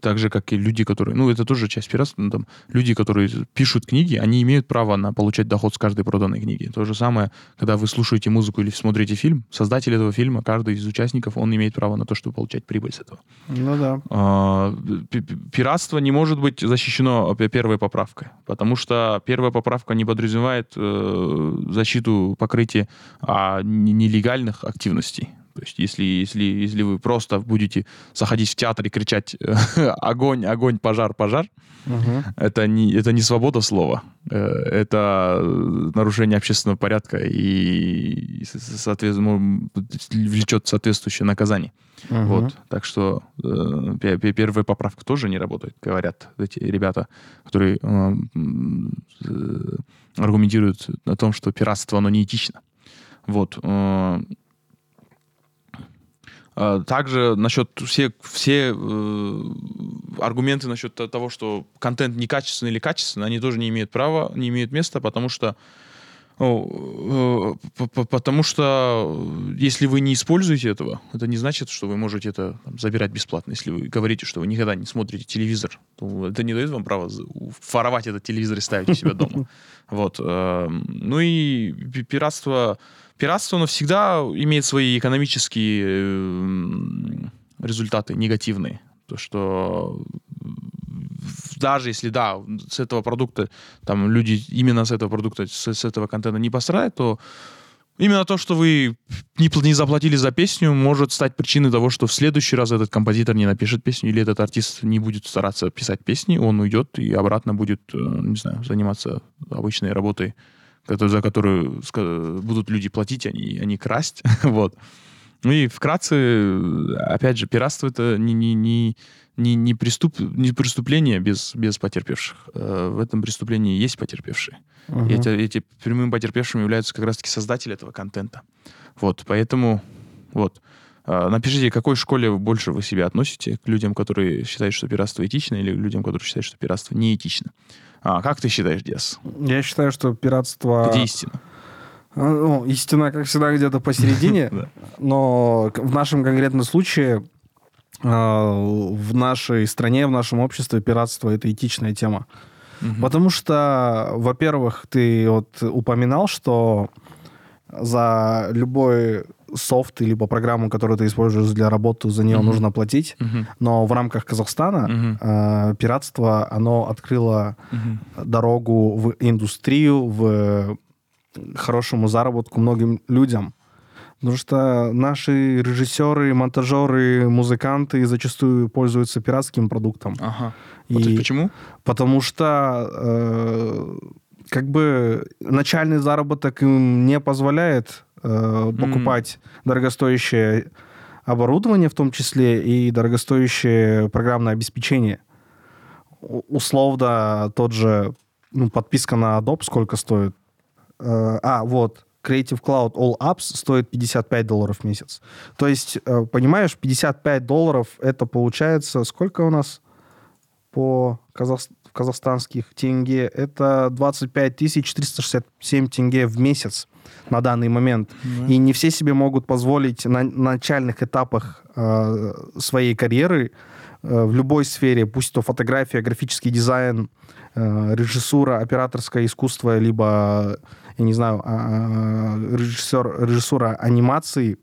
так же, как и люди, которые... Ну, это тоже часть пиратства. Ну, там, люди, которые пишут книги, они имеют право на получать доход с каждой проданной книги. То же самое, когда вы слушаете музыку или смотрите фильм, создатель этого фильма, каждый из участников, он имеет право на то, чтобы получать прибыль с этого. Ну да. А, пиратство не может быть защищено первой поправкой, потому что первая поправка не подразумевает э, защиту покрытия а, нелегальных активностей. То есть если, если, если вы просто будете заходить в театр и кричать «огонь, огонь, пожар, пожар», угу. это, не, это не свобода слова. Э, это нарушение общественного порядка и, соответственно, влечет соответствующее наказание. Угу. Вот. Так что э, первая поправка тоже не работает, говорят эти ребята, которые э, э, аргументируют на том, что пиратство, оно неэтично. Вот. Э, также насчет все, все э, аргументы насчет того, что контент некачественный или качественный, они тоже не имеют права, не имеют места, потому что ну, э, потому что если вы не используете этого, это не значит, что вы можете это там, забирать бесплатно. Если вы говорите, что вы никогда не смотрите телевизор, то это не дает вам права воровать этот телевизор и ставить у себя дома. Вот. Эм, ну и пиратство пиратство, оно всегда имеет свои экономические э, результаты негативные. То, что даже если, да, с этого продукта, там, люди именно с этого продукта, с, с этого контента не пострадают, то именно то, что вы не, не заплатили за песню, может стать причиной того, что в следующий раз этот композитор не напишет песню, или этот артист не будет стараться писать песни, он уйдет и обратно будет, э, не знаю, заниматься обычной работой, за которую будут люди платить, а не, а не красть. вот. Ну и вкратце, опять же, пиратство это не, не, не, не, не, преступ, не преступление без, без потерпевших. Э, в этом преступлении есть потерпевшие. Угу. И эти, эти прямыми потерпевшими являются как раз-таки создатели этого контента. Вот, поэтому, вот. Э, напишите, к какой школе больше вы себя относите, к людям, которые считают, что пиратство этично, или к людям, которые считают, что пиратство неэтично. А, как ты считаешь, Диас? Я считаю, что пиратство... Где истина? А, ну, истина, как всегда, где-то посередине. Но в нашем конкретном случае а, в нашей стране, в нашем обществе пиратство это этичная тема. Потому что, во-первых, ты вот упоминал, что за любой софт либо программу, которую ты используешь для работы, за нее uh нужно платить. uh Но в рамках Казахстана uh э, пиратство, оно открыло uh дорогу в индустрию, в хорошему заработку многим людям. Потому что наши режиссеры, монтажеры, музыканты зачастую пользуются пиратским продуктом. Ага. И вот почему? Потому что э, как бы начальный заработок им не позволяет э, покупать mm. дорогостоящее оборудование, в том числе и дорогостоящее программное обеспечение. Условно, тот же ну, подписка на Adobe сколько стоит? Э, а, вот, Creative Cloud All Apps стоит 55 долларов в месяц. То есть, э, понимаешь, 55 долларов это получается сколько у нас по казах... казахстанских тенге? Это 25 367 тенге в месяц на данный момент. Mm-hmm. И не все себе могут позволить на начальных этапах э, своей карьеры э, в любой сфере, пусть то фотография, графический дизайн, э, режиссура, операторское искусство, либо я не знаю, а, режиссер, режиссура анимации,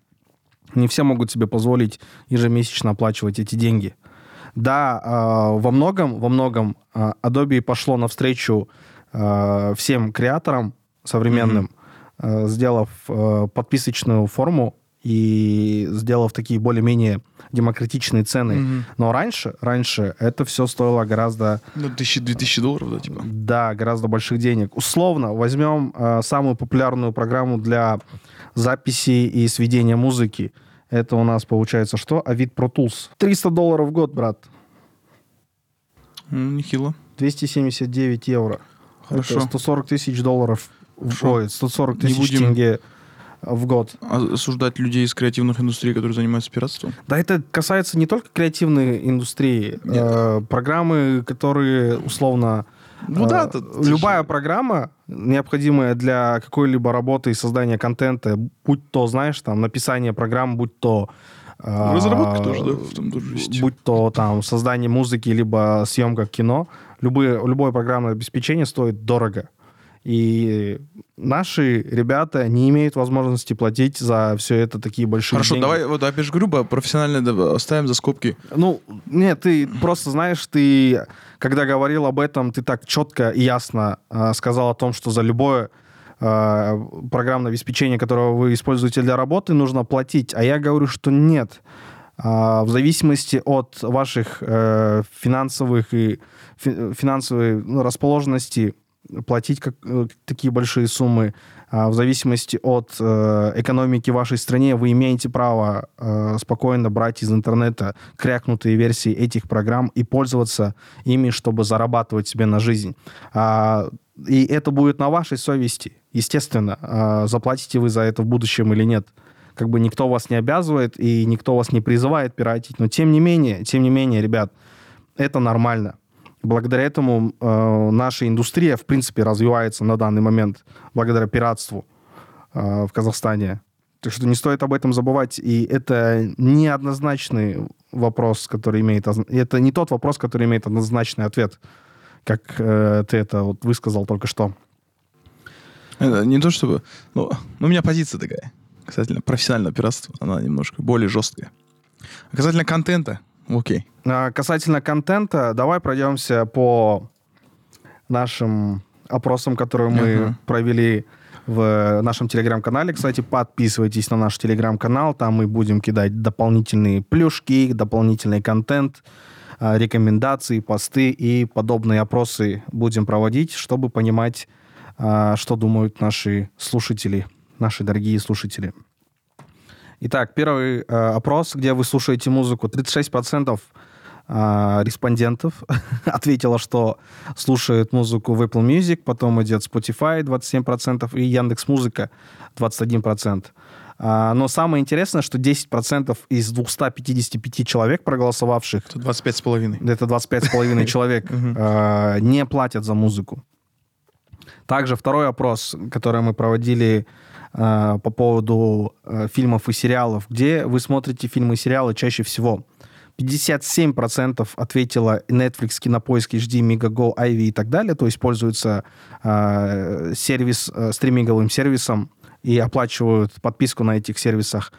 не все могут себе позволить ежемесячно оплачивать эти деньги. Да, а, во многом, во многом Adobe пошло навстречу всем креаторам современным. Сделав подписочную форму и сделав такие более-менее демократичные цены. Mm-hmm. Но раньше, раньше это все стоило гораздо... Ну, тысячи, две тысячи долларов, да, типа? Да, гораздо больших денег. Условно, возьмем э, самую популярную программу для записи и сведения музыки. Это у нас получается что? Avid Pro Tools. 300 долларов в год, брат. Ну, нехило. 279 евро. Хорошо. Это 140 тысяч долларов. Ой, 140 тысяч будем... тенге в год. Осуждать людей из креативных индустрий, которые занимаются пиратством? Да, это касается не только креативной индустрии. Э, программы, которые условно... Ну э, да, это, любая же... программа, необходимая для какой-либо работы и создания контента, будь то, знаешь, там, написание программ, будь то э, Разработка тоже, да, в том тоже есть. Будь то там создание музыки, либо съемка кино, любые, любое программное обеспечение стоит дорого. И наши ребята не имеют возможности платить за все это такие большие Хорошо, деньги. давай вот опять же грубо, профессионально оставим за скобки. Ну, нет, ты просто знаешь, ты, когда говорил об этом, ты так четко и ясно э, сказал о том, что за любое э, программное обеспечение, которое вы используете для работы, нужно платить. А я говорю, что нет. Э, в зависимости от ваших э, финансовых и фи, финансовой ну, расположенности платить как, э, такие большие суммы. А в зависимости от э, экономики вашей стране вы имеете право э, спокойно брать из интернета крякнутые версии этих программ и пользоваться ими, чтобы зарабатывать себе на жизнь. А, и это будет на вашей совести, естественно. А, заплатите вы за это в будущем или нет. Как бы никто вас не обязывает и никто вас не призывает пиратить. Но тем не менее, тем не менее, ребят, это нормально Благодаря этому э, наша индустрия, в принципе, развивается на данный момент благодаря пиратству э, в Казахстане. Так что не стоит об этом забывать. И это неоднозначный вопрос, который имеет... Это не тот вопрос, который имеет однозначный ответ, как э, ты это вот высказал только что. Это не то чтобы... Ну, ну, у меня позиция такая. Касательно профессионального пиратства, она немножко более жесткая. А касательно контента, Окей. А, Касательно контента, давай пройдемся по нашим опросам, которые мы Ага. провели в нашем телеграм-канале. Кстати, подписывайтесь на наш телеграм-канал, там мы будем кидать дополнительные плюшки, дополнительный контент, а, рекомендации, посты и подобные опросы будем проводить, чтобы понимать, а, что думают наши слушатели, наши дорогие слушатели. Итак, первый э, опрос, где вы слушаете музыку. 36% э, респондентов ответило, что слушают музыку в Apple Music, потом идет Spotify 27% и Яндекс Музыка 21%. А, но самое интересное, что 10% из 255 человек, проголосовавших, Это 25 с половиной. это 25,5 человек, э, не платят за музыку. Также второй опрос, который мы проводили э, по поводу э, фильмов и сериалов. Где вы смотрите фильмы и сериалы чаще всего? 57% ответило Netflix, Кинопоиск, HD, Megago, Ivy и так далее, то есть пользуются э, сервис, э, стриминговым сервисом и оплачивают подписку на этих сервисах.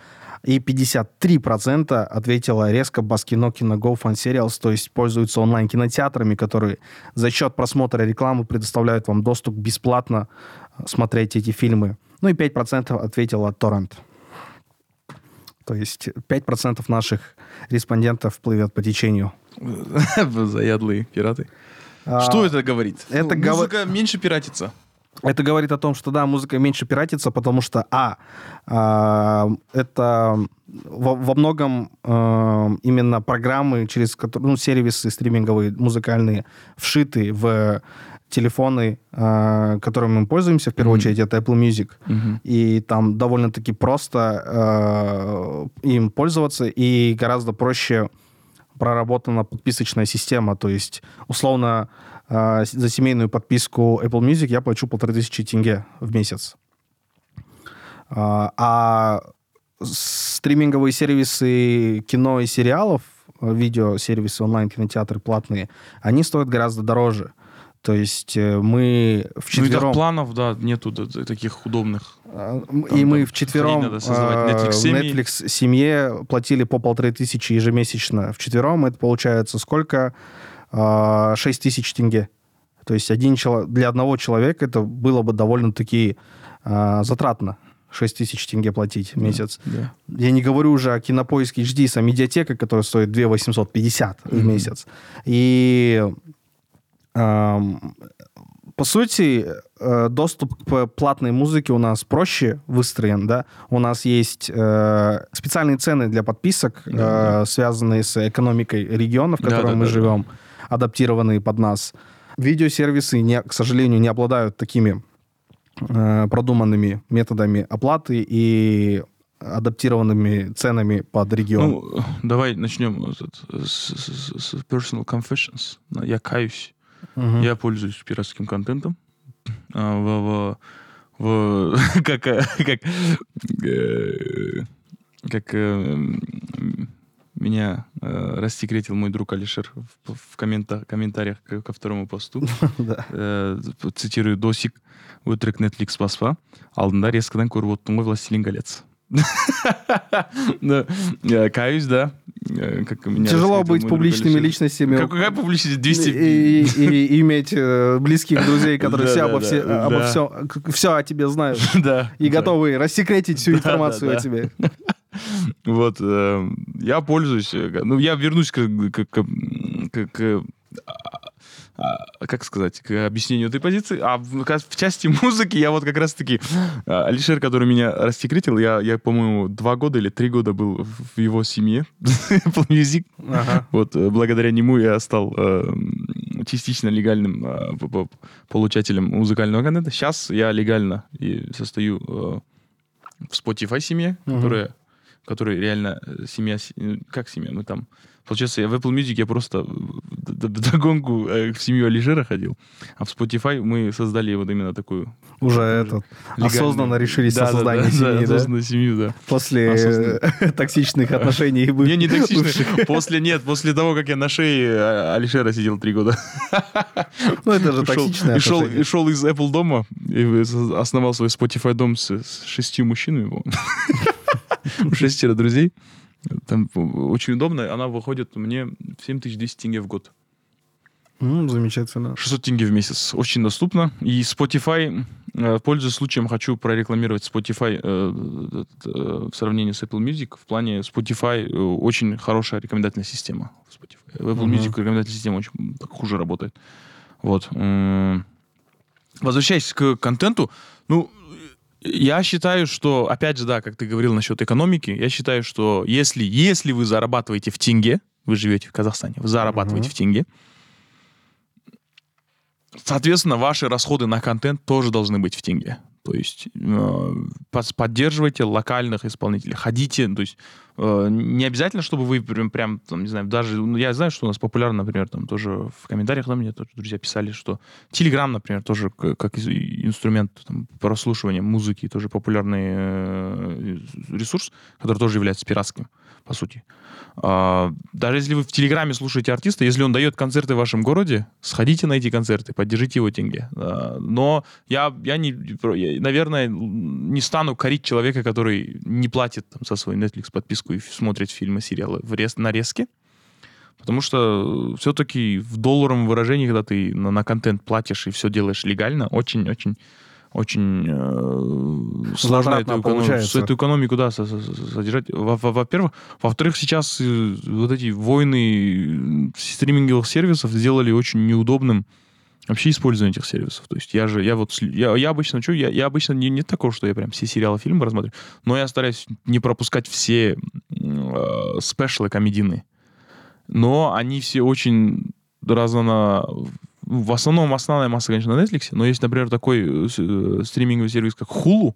И 53% ответило резко Баскино, Киного, Фан Serials, то есть пользуются онлайн-кинотеатрами, которые за счет просмотра рекламы предоставляют вам доступ бесплатно смотреть эти фильмы. Ну и 5% ответило торрент. То есть 5% наших респондентов плывет по течению. Заядлые пираты. А, Что это говорит? это Ну, Музыка меньше пиратится. Это говорит о том, что да, музыка меньше пиратится, потому что, а, а, это во, во многом а, именно программы, через которые, ну, сервисы стриминговые, музыкальные, вшиты в телефоны, а, которыми мы пользуемся, в первую Мгм. очередь, это Apple Music. Мгм. И там довольно-таки просто а, им пользоваться, и гораздо проще проработана подписочная система. То есть, условно, с- за семейную подписку Apple Music я плачу полторы тысячи тенге в месяц. А, а стриминговые сервисы кино и сериалов, э, видеосервисы, онлайн-кинотеатры платные, они стоят гораздо дороже. То есть э, мы Ну, и вчетвером... так планов, да, нету таких удобных. А, Там, И мы там, вчетвером хрень надо создавать. а, Netflix в семьи. Netflix семье платили по полторы тысячи ежемесячно. Вчетвером это получается сколько? А, Шесть тысяч тенге. То есть один чело- для одного человека это было бы довольно-таки а, затратно. 6 тысяч тенге платить в месяц. Да. Я не говорю уже о кинопоиске HD, сам медиатека, которая стоит 2 850 в Мгм. месяц. И по сути, э, доступ к платной музыке у нас проще выстроен, да. У нас есть э, специальные цены для подписок, Да, да. э, связанные с экономикой региона, в Да, котором да, мы да, да. живем, адаптированные под нас. Видеосервисы, не, к сожалению, не обладают такими э, продуманными методами оплаты и адаптированными ценами под регион. Ну, давай начнем с- с personal confessions. Я каюсь. Мгм. Я пользуюсь пиратским контентом. А, в, в- в- как, э, как, э, как э, м, меня э, рассекретил мой друг Алишер в, в коммента- комментариях к- ко второму посту. Да. Э, цитирую досик өтірік netflix баспа алдында резкодан көріп оттың ғой властелин колец Да, э, каюсь да Э, как меня Тяжело быть публичными личностями. Как- Какая публичность? 200... И, иметь э, близких друзей, которые все обо, да, все, о тебе знают Да. и готовы рассекретить всю информацию о тебе. Вот, э, я пользуюсь, э, ну, я вернусь к, как сказать, к объяснению этой позиции. А в, в части музыки я вот как раз-таки... а, Алишер, который меня рассекретил, я, я, по-моему, два года или три года был в его семье, Apple Music. Ага. Вот э, благодаря нему я стал э, частично легальным э, получателем музыкального контента. Сейчас я легально и состою э, в Spotify семье, Мгм. которая, которая реально э, семья, э, как семья, мы там Получается, я в Apple Music я просто догонку э, в семью Алижера ходил, а в Spotify мы создали вот именно такую Уже этот, легальную- осознанно решились Да, на да, создание да, семьи, да? осознанную семью, да. После Осознанно. токсичных отношений. бы- Не, не токсично. бывших. После, нет, после того, как я на шее э, Алишера сидел три года. Ну, это же И токсичное и шел, и шел из Apple дома и основал свой Spotify дом с, с шестью мужчинами. по-моему. Шестеро друзей. Там очень удобно. Она выходит мне 7200 тенге в год. Mm, замечательно. 600 тенге в месяц. Очень доступно. И Spotify, э, пользуясь случаем, хочу прорекламировать Spotify э, э, в сравнении с Apple Music. В плане Spotify очень хорошая рекомендательная система. Spotify. В Apple uh-huh. Music рекомендательная система очень хуже работает. Вот. Возвращаясь к контенту, ну, я считаю, что, опять же, да, как ты говорил насчет экономики, я считаю, что если, если вы зарабатываете в тенге, вы живете в Казахстане, вы зарабатываете uh-huh. в тенге, Соответственно, ваши расходы на контент тоже должны быть в тенге. То есть э, поддерживайте локальных исполнителей, ходите, то есть э, не обязательно, чтобы вы прям, прям там, не знаю, даже, ну, я знаю, что у нас популярно, например, там тоже в комментариях, да, мне тоже друзья писали, что Telegram, например, тоже как инструмент там, прослушивания музыки, тоже популярный э, ресурс, который тоже является пиратским, по сути. А, даже если вы в Телеграме слушаете артиста, если он дает концерты в вашем городе, сходите на эти концерты, поддержите его тенге. А, но я, я, не, я, наверное, не стану корить человека, который не платит там, за свой Netflix подписку и смотрит фильмы, сериалы в рез, нарезке. Потому что все-таки в долларовом выражении, когда ты на, на контент платишь и все делаешь легально, очень-очень очень э, сложно эту, получается. эту экономику да, содержать. Во-первых. Во-вторых, сейчас э, вот эти войны стриминговых сервисов сделали очень неудобным вообще использование этих сервисов. То есть я же, я вот, я, я обычно, что, я, я обычно не, не такого, что я прям все сериалы, фильмы рассматриваю, но я стараюсь не пропускать все э, спешлы комедийные. Но они все очень разно в основном основная масса, конечно, на Netflix, но есть, например, такой э, э, стриминговый сервис, как Hulu,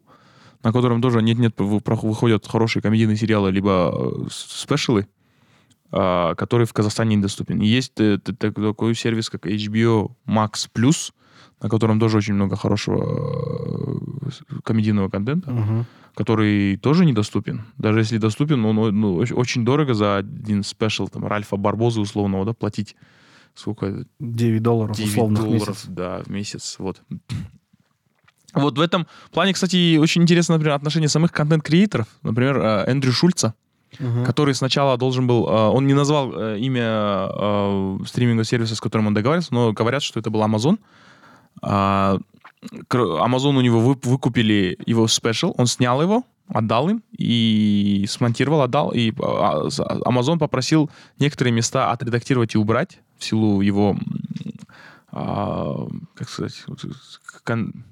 на котором тоже нет-нет выходят хорошие комедийные сериалы, либо э, спешалы, а, который в Казахстане недоступен. И есть такой сервис, как HBO Max Plus, на котором тоже очень много хорошего комедийного контента, uh-huh. который тоже недоступен. Даже если доступен, он ну, очень дорого за один спешл, там, Ральфа Барбоза условного, да, платить сколько? 9 долларов 9 условно долларов, месяц. да, в месяц, вот. Вот в этом плане, кстати, очень интересно, например, отношение самых контент-креаторов. Например, э, Эндрю Шульца, uh-huh. который сначала должен был... Э, он не назвал э, имя стримингового сервиса, с которым он договаривался, но говорят, что это был Amazon. А, Amazon у него выкупили его спешл, он снял его, отдал им и смонтировал, отдал. И а, Amazon попросил некоторые места отредактировать и убрать в силу его, а, как сказать, кон...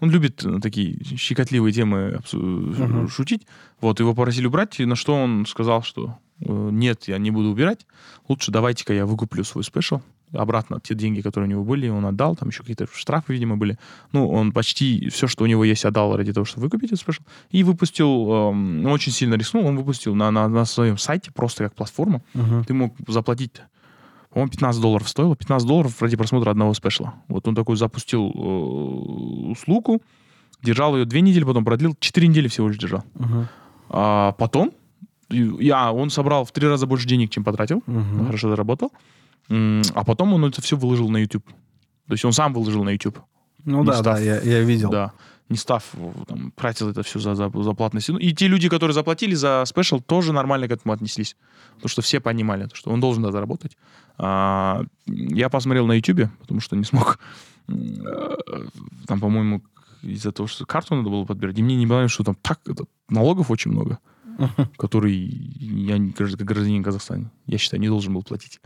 он любит такие щекотливые темы uh-huh. шутить. Вот, его попросили убрать, на что он сказал, что э, нет, я не буду убирать, лучше давайте-ка я выкуплю свой special, обратно те деньги, которые у него были, он отдал, там еще какие-то штрафы, видимо, были. Ну, он почти все, что у него есть, отдал ради того, чтобы выкупить этот special. И выпустил, эм, очень сильно рискнул, он выпустил на, на, на своем сайте, просто как платформу. Uh-huh. Ты мог заплатить по-моему, 15 долларов стоило. 15 долларов ради просмотра одного special а. Вот он такой запустил э, услугу, держал ее две недели, потом продлил, 4 недели всего лишь держал. Uh-huh. А потом, я, он собрал в три раза больше денег, чем потратил, uh-huh. хорошо заработал. А потом он это все выложил на YouTube. То есть он сам выложил на YouTube. Ну да, став, да, я, я видел. Да не став там, тратил это все за, за, за платные Ну, и те люди, которые заплатили за спешл, тоже нормально к этому отнеслись. Потому что все понимали, что он должен да, заработать. А, я посмотрел на YouTube, потому что не смог. Там, по-моему, из-за того, что карту надо было подбирать. И мне не понравилось, что там так это, налогов очень много, который я, как гражданин Казахстана, я считаю, не должен был платить.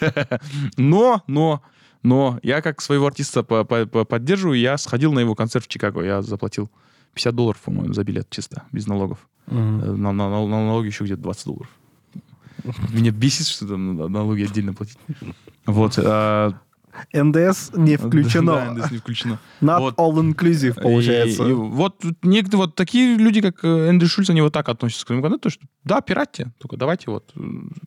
Но, но, но я как своего артиста по -по -по поддерживаю, я сходил на его концерт в Чикаго. Я заплатил 50 долларов, по-моему, за билет чисто, без налогов. Угу. На, на, на, на налоги еще где-то 20 долларов. Меня бесит, что там налоги отдельно платить. Вот. А... НДС не включено. Да, НДС не включено. Not вот. all inclusive, получается. И, и, вот некоторые вот такие люди, как э, Эндрю Шульц, они вот так относятся к своему контенту, что да, пиратьте, только давайте вот.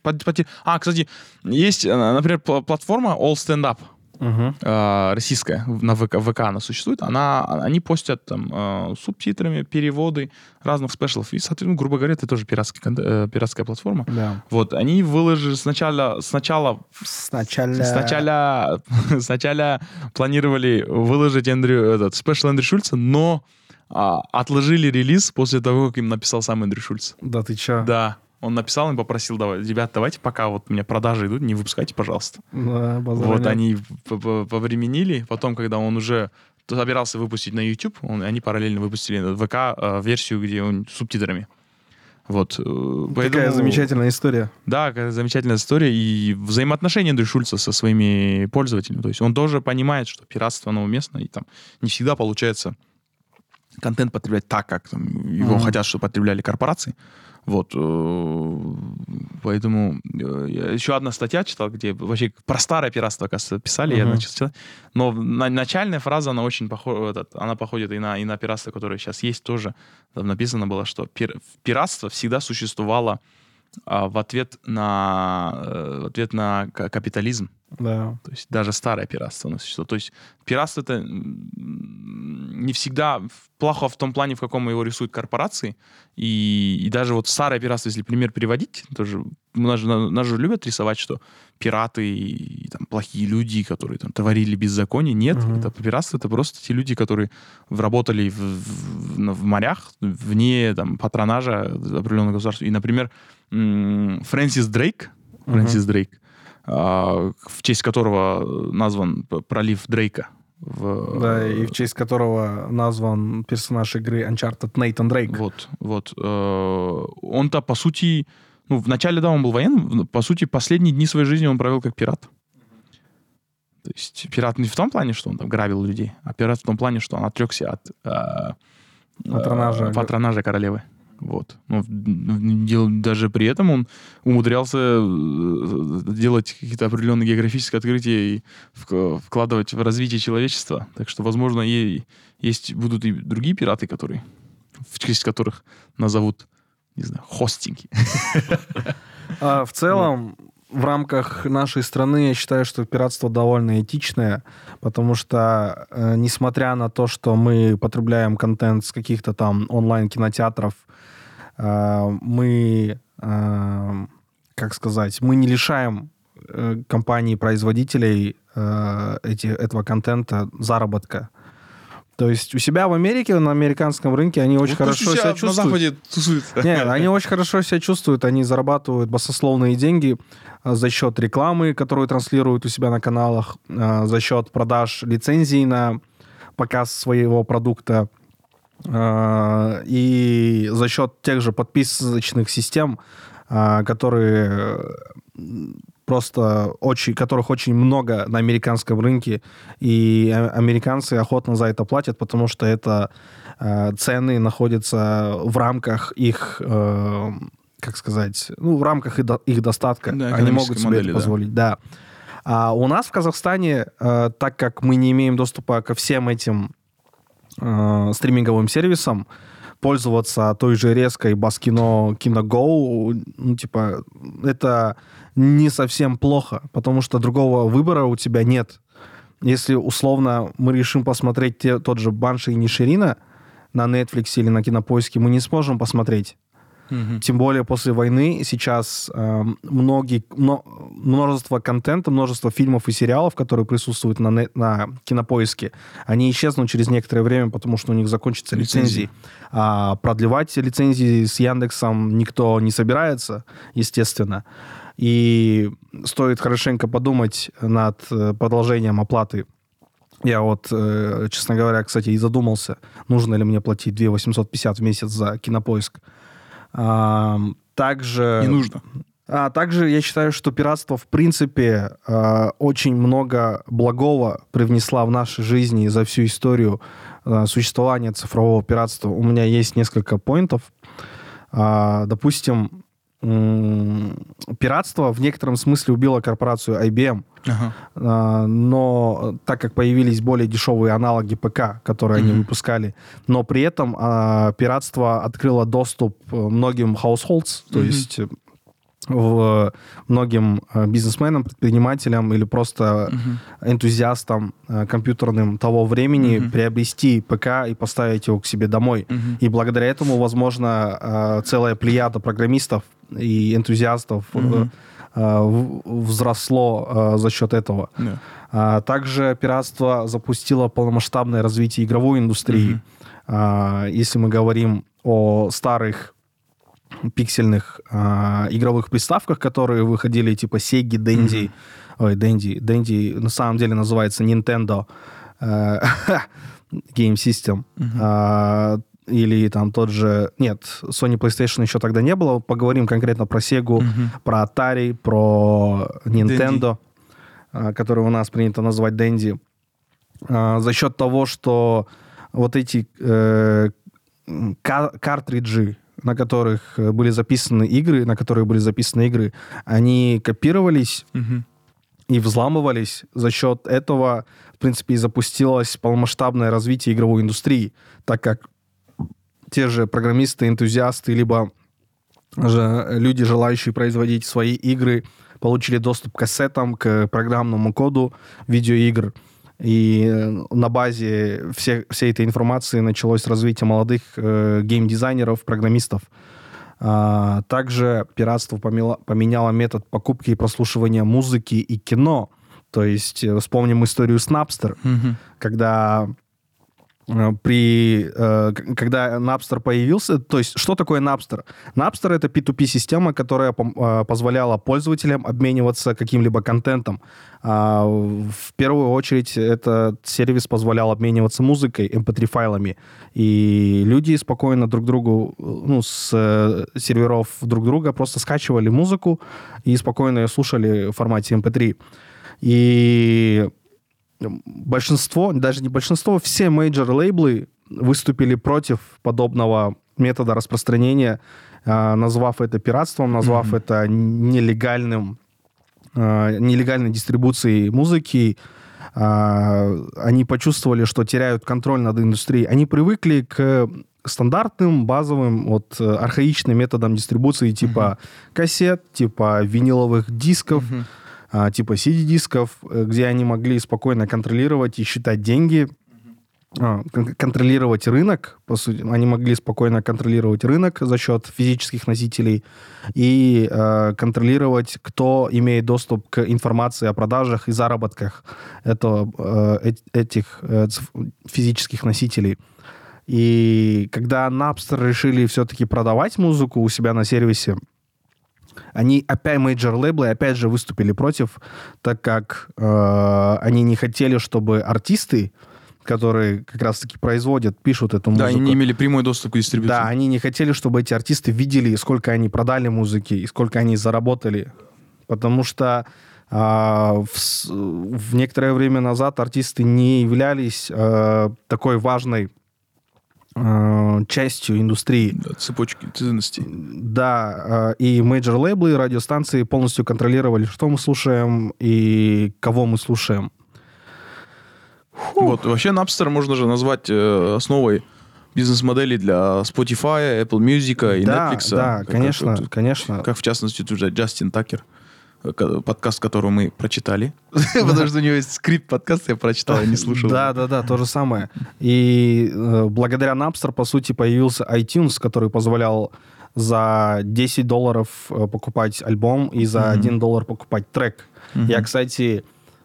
Под, под... А, кстати, есть, например, платформа All Stand Up угу. э, российская, на ВК, ВК она существует, она, они постят там э, субтитрами, переводы разных спешлов. И, соответственно, грубо говоря, это тоже пиратский, э, пиратская платформа. Да. Вот, они выложили сначала... Сначала... Сначала... Сначала, сначала планировали выложить Эндрю, этот, спешл Эндрю Шульца, но а, отложили релиз после того, как им написал сам Эндрю Шульц. Да ты чё? Да. Он написал и попросил, давай, ребят, давайте пока вот у меня продажи идут, не выпускайте, пожалуйста. Да, Вот нет. они повременили, потом, когда он уже собирался выпустить на YouTube, он- они параллельно выпустили на ВК э, версию, где он с субтитрами. Вот. э, Такая поэтому- замечательная история. Да, какая замечательная история. И взаимоотношения Эндрю Шульца со своими пользователями. То есть он тоже понимает, что пиратство, оно уместно, и там не всегда получается контент потреблять так, как там, его Мгм. хотят, чтобы потребляли корпорации. Вот. э, Поэтому э, я еще одна статья читал, где вообще про старое пиратство, оказывается, писали, я Мгм. начал читать. Но на- начальная фраза, она очень похожа, она походит и на, и на пиратство, которое сейчас есть тоже. Там написано было, что пир- пиратство всегда существовало а, в ответ на, э, в ответ на ка- капитализм. Да. То есть даже старое пиратство. оно существует. То есть пиратство это не всегда плохо в том плане, в каком его рисуют корпорации. И, и даже вот старое пиратство, если пример переводить, тоже нас же, нас же любят рисовать, что пираты и, и там плохие люди, которые там творили беззаконие. Нет, Мгм. это пиратство это просто те люди, которые работали в, в- в морях, вне там патронажа определенного государства. И, например, Фрэнсис Дрейк, Фрэнсис Дрейк, а, в честь которого назван пролив Дрейка. В, Да, и в честь которого назван персонаж игры Uncharted Нейтан Дрейк. Вот, вот. э, Он-то, по сути, ну, вначале, да, он был военным, по сути, последние дни своей жизни он провел как пират. То есть пират не в том плане, что он там грабил людей, а пират в том плане, что он отрекся от э, Патронажа. э, патронажа королевы. Вот. Но в- дел- даже при этом он умудрялся э, делать какие-то определенные географические открытия и вк- вкладывать в развитие человечества. Так что, возможно, и есть будут и другие пираты, которые, в честь которых назовут, не знаю, хостинги. А в целом, в рамках нашей страны я считаю, что пиратство довольно этичное, потому что, э, несмотря на то, что мы потребляем контент с каких-то там онлайн-кинотеатров, э, мы, э, как сказать, мы не лишаем э, компаний-производителей э, эти, этого контента заработка. То есть у себя в Америке, на американском рынке, они очень хорошо себя чувствуют. тусуются. Не, они очень хорошо себя чувствуют, они зарабатывают баснословные деньги а, за счет рекламы, которую транслируют у себя на каналах, а, за счет продаж лицензий на показ своего продукта а, и за счет тех же подписочных систем, которые просто очень, которых очень много на американском рынке, и а- американцы охотно за это платят, потому что это э, цены находятся в рамках их, э, как сказать, ну, в рамках их, до- их достатка. Да, Они могут себе модели, это да. позволить, да. А у нас в Казахстане, э, так как мы не имеем доступа ко всем этим э, стриминговым сервисам, пользоваться той же резкой Баскино Киного, ну, типа, это не совсем плохо, потому что другого выбора у тебя нет. Если, условно, мы решим посмотреть те- тот же Банши и Ниширина на Netflix или на Кинопоиске, мы не сможем посмотреть. Мгм. Тем более после войны сейчас э, многие, мно- множество контента, множество фильмов и сериалов, которые присутствуют на, не- на кинопоиске, они исчезнут через некоторое время, потому что у них закончатся Лицензии. лицензии. А продлевать лицензии с Яндексом никто не собирается, естественно. И стоит хорошенько подумать над э, продолжением оплаты я вот, э, честно говоря, кстати, и задумался, нужно ли мне платить 2 850 в месяц за кинопоиск. Также... Не нужно. А также я считаю, что пиратство, в принципе, э, очень много благого привнесла в нашей жизни за всю историю э, существования цифрового пиратства. У меня есть несколько поинтов. А, допустим, пиратство в некотором смысле убило корпорацию IBM. Ага. А, но так как появились более дешевые аналоги ПК, которые они выпускали, но при этом а, пиратство открыло доступ э, многим households, то есть э, в многим э, бизнесменам, предпринимателям или просто Мгм. энтузиастам э, компьютерным того времени Мгм. приобрести ПК и поставить его к себе домой. Мгм. И благодаря этому, возможно, э, целая плеяда программистов и энтузиастов э, э, в- взросло э, за счет этого. Да. А также пиратство запустило полномасштабное развитие игровой индустрии. А, Если мы говорим о старых пиксельных э, игровых приставках, которые выходили типа Sega, Dendy, mm-hmm. ой, Dendy, Dendy на самом деле называется Nintendo э, Game System. Mm-hmm. Э, или там тот же... Нет, Sony PlayStation еще тогда не было. Поговорим конкретно про Sega, mm-hmm. про Atari, про Nintendo, Dendy. который у нас принято называть Dendy. За счет того, что вот эти э, картриджи, на которых были записаны игры, на которые были записаны игры, они копировались mm-hmm. и взламывались. За счет этого, в принципе, и запустилось полномасштабное развитие игровой индустрии, так как те же программисты, энтузиасты, либо же люди, желающие производить свои игры, получили доступ к кассетам, к программному коду видеоигр. И э, на базе всей, всей этой информации началось развитие молодых э, геймдизайнеров, программистов. А, также пиратство поменяло, поменяло метод покупки и прослушивания музыки и кино. То есть э, вспомним историю с Napster, mm-hmm. когда при, э, когда Napster появился, то есть что такое Napster? Napster это P2P-система, которая э, позволяла пользователям обмениваться каким-либо контентом. А, в первую очередь этот сервис позволял обмениваться музыкой, mp3-файлами, эм и люди спокойно друг другу, ну, с серверов друг друга просто скачивали музыку и спокойно ее слушали в формате mp3. Эм и большинство, даже не большинство, все major лейблы выступили против подобного метода распространения, а, назвав это пиратством, назвав mm-hmm. это нелегальным, а, нелегальной дистрибуцией музыки. А, они почувствовали, что теряют контроль над индустрией. Они привыкли к стандартным, базовым, вот архаичным методам дистрибуции типа mm-hmm. кассет, типа виниловых дисков, mm-hmm типа CD-дисков, э, где они могли спокойно контролировать и считать деньги, а, контролировать рынок, по сути, они могли спокойно контролировать рынок за счет физических носителей и э, контролировать, кто имеет доступ к информации о продажах и заработках этого, э, этих э, физических носителей. И когда Napster решили все-таки продавать музыку у себя на сервисе, они опять major лейблы опять же выступили против, так как э, они не хотели, чтобы артисты, которые как раз-таки производят, пишут эту музыку. Да, они не имели прямой доступ к дистрибьюции. Да, они не хотели, чтобы эти артисты видели, сколько они продали музыки и сколько они заработали. Потому что а, в, в некоторое время назад артисты не являлись а, такой важной Э, частью индустрии. Да, цепочки ценностей. Да, э, и major-лейблы, и радиостанции полностью контролировали, что мы слушаем и кого мы слушаем. Фух. Вот, вообще Napster можно же назвать э, основой бизнес-модели для Spotify, Apple Music и да, Netflix. Да, конечно, как, конечно. Как в частности тут же Джастин Такер подкаст, который мы прочитали. Потому что у него есть скрипт подкаста, я прочитал, я не слушал. Да, да, да, то же самое. И э, благодаря Napster, по сути, появился iTunes, который позволял за 10 долларов э, покупать альбом и за 1 доллар покупать трек. Я, кстати,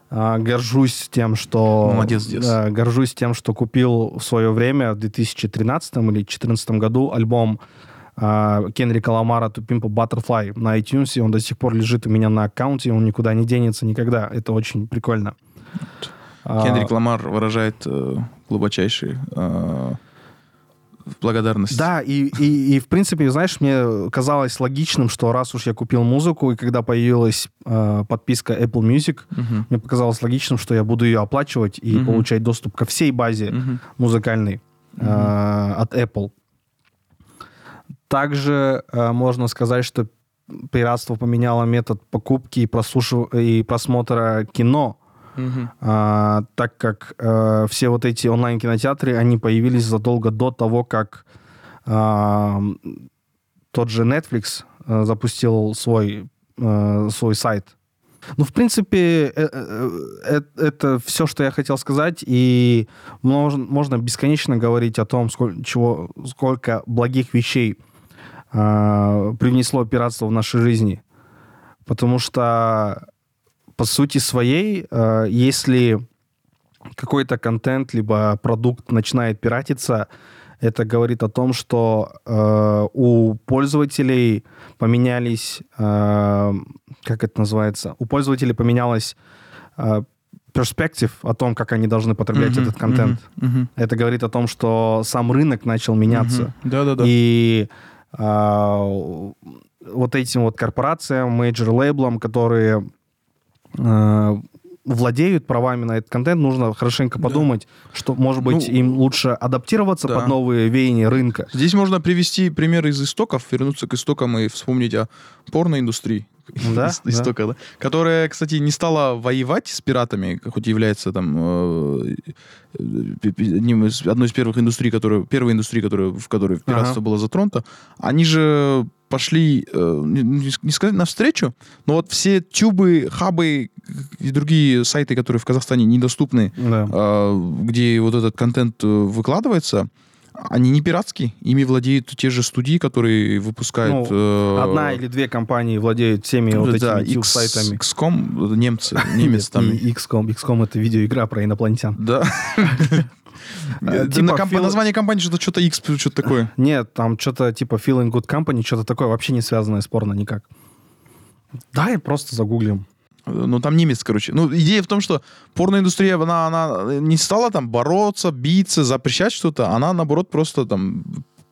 э, горжусь тем, что... Молодец, Горжусь тем, что купил в свое время, в 2013 или 2014 году, альбом а, Кенрика Ламара To Pimp Butterfly на iTunes, и он до сих пор лежит у меня на аккаунте, он никуда не денется никогда. Это очень прикольно. А, Кенрик Ламар выражает э, глубочайшие э, благодарность. Да, и, и, и в принципе, знаешь, мне казалось логичным, что раз уж я купил музыку, и когда появилась э, подписка Apple Music, uh-huh. мне показалось логичным, что я буду ее оплачивать и uh-huh. получать доступ ко всей базе uh-huh. музыкальной э, uh-huh. от Apple. Также э, можно сказать, что пиратство поменяло метод покупки и, прослушив... и просмотра кино, угу. а, так как а, все вот эти онлайн-кинотеатры, они появились задолго до того, как а, тот же Netflix а, запустил свой, а, свой сайт. Ну, в принципе, это все, что я хотел сказать, и можно, можно бесконечно говорить о том, сколько, чего, сколько благих вещей э, привнесло пиратство в наши жизни. Потому что, по сути своей, э, если какой-то контент либо продукт начинает пиратиться, это говорит о том, что э, у пользователей поменялись, э, как это называется, у пользователей поменялась э, перспектив о том, как они должны потреблять Мгм, этот контент. мгм, мгм. Это говорит о том, что сам рынок начал меняться. Мгм. Да-да-да. И вот этим вот корпорациям, major-лейблам, которые а, владеют правами на этот контент, нужно хорошенько Да. подумать, что, может быть, Ну, им лучше адаптироваться да. под новые веяния рынка. Здесь можно привести примеры из истоков, вернуться к истокам и вспомнить о порноиндустрии. Да, Из- да. истока, да. Которая, кстати, не стала воевать с пиратами, хоть и является там э, э, одним из, одной из первых индустрий, которая, первой индустрии, которая, в которой пиратство было затронуто. Они же пошли, э, не, не сказать навстречу, но вот все тюбы, хабы и другие сайты, которые в Казахстане недоступны, Да. где вот этот контент выкладывается, они не пиратские, ими владеют те же студии, которые выпускают... э, Одна или две компании владеют всеми вот да, этими X- сайтами. XCOM, э, немцы, немец там. И XCOM. XCOM — это видеоигра про инопланетян. Да. Э, На типа комп- Phil- Название компании что-то что-то X, что-то такое. Нет, там что-то типа Feeling Good Company, что-то такое, вообще не связанное с порно никак. Давай просто загуглим. Ну, там немец, короче. Ну, идея в том, что порноиндустрия, она, она не стала там бороться, биться, запрещать что-то. Она, наоборот, просто там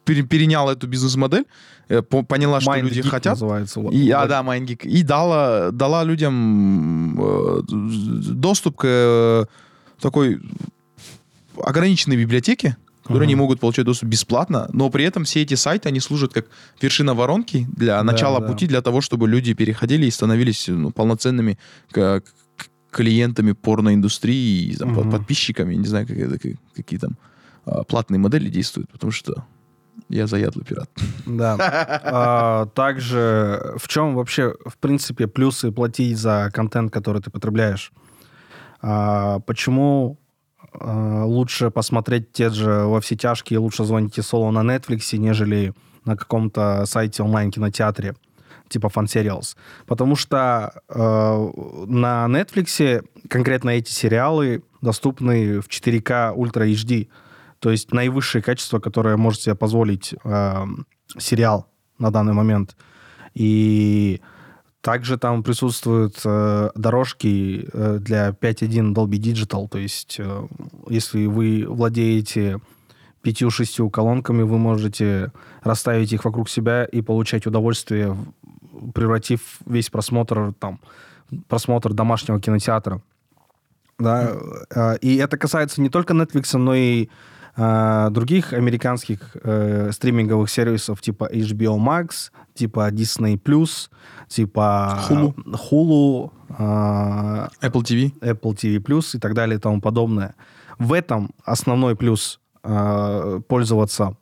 пере- переняла эту бизнес-модель, э, по- поняла, что Mind люди хотят. называется. И, а, да, MindGeek. И дала, дала людям э, доступ к э, такой ограниченной библиотеке, которые они Мгм. могут получать доступ бесплатно, но при этом все эти сайты, они служат как вершина воронки для Да, начала да. пути, для того, чтобы люди переходили и становились ну, полноценными к- к- клиентами порноиндустрии, там, Мгм. подписчиками, не знаю, как это- как- какие там а, платные модели действуют, потому что я заядлый пират. Да. А, Также в чем вообще, в принципе, плюсы платить за контент, который ты потребляешь? А, Почему лучше посмотреть те же во все тяжкие, лучше звоните соло на Netflix, нежели на каком-то сайте онлайн-кинотеатре, типа Serials? Потому что э, на Netflix конкретно эти сериалы доступны в 4К Ultra HD. То есть наивысшее качество, которое может себе позволить э, сериал на данный момент. И также там присутствуют э, дорожки э, для 5.1 Dolby Digital. То есть э, если вы владеете пятью-шестью колонками, вы можете расставить их вокруг себя и получать удовольствие, превратив весь просмотр там, просмотр домашнего кинотеатра. Да, э, и это касается не только Netflix, но и э, других американских э, стриминговых сервисов типа HBO Max, типа Disney+, типа Hulu. Hulu, э, Apple TV. Apple TV+, и так далее и тому подобное. В этом основной плюс э, пользоваться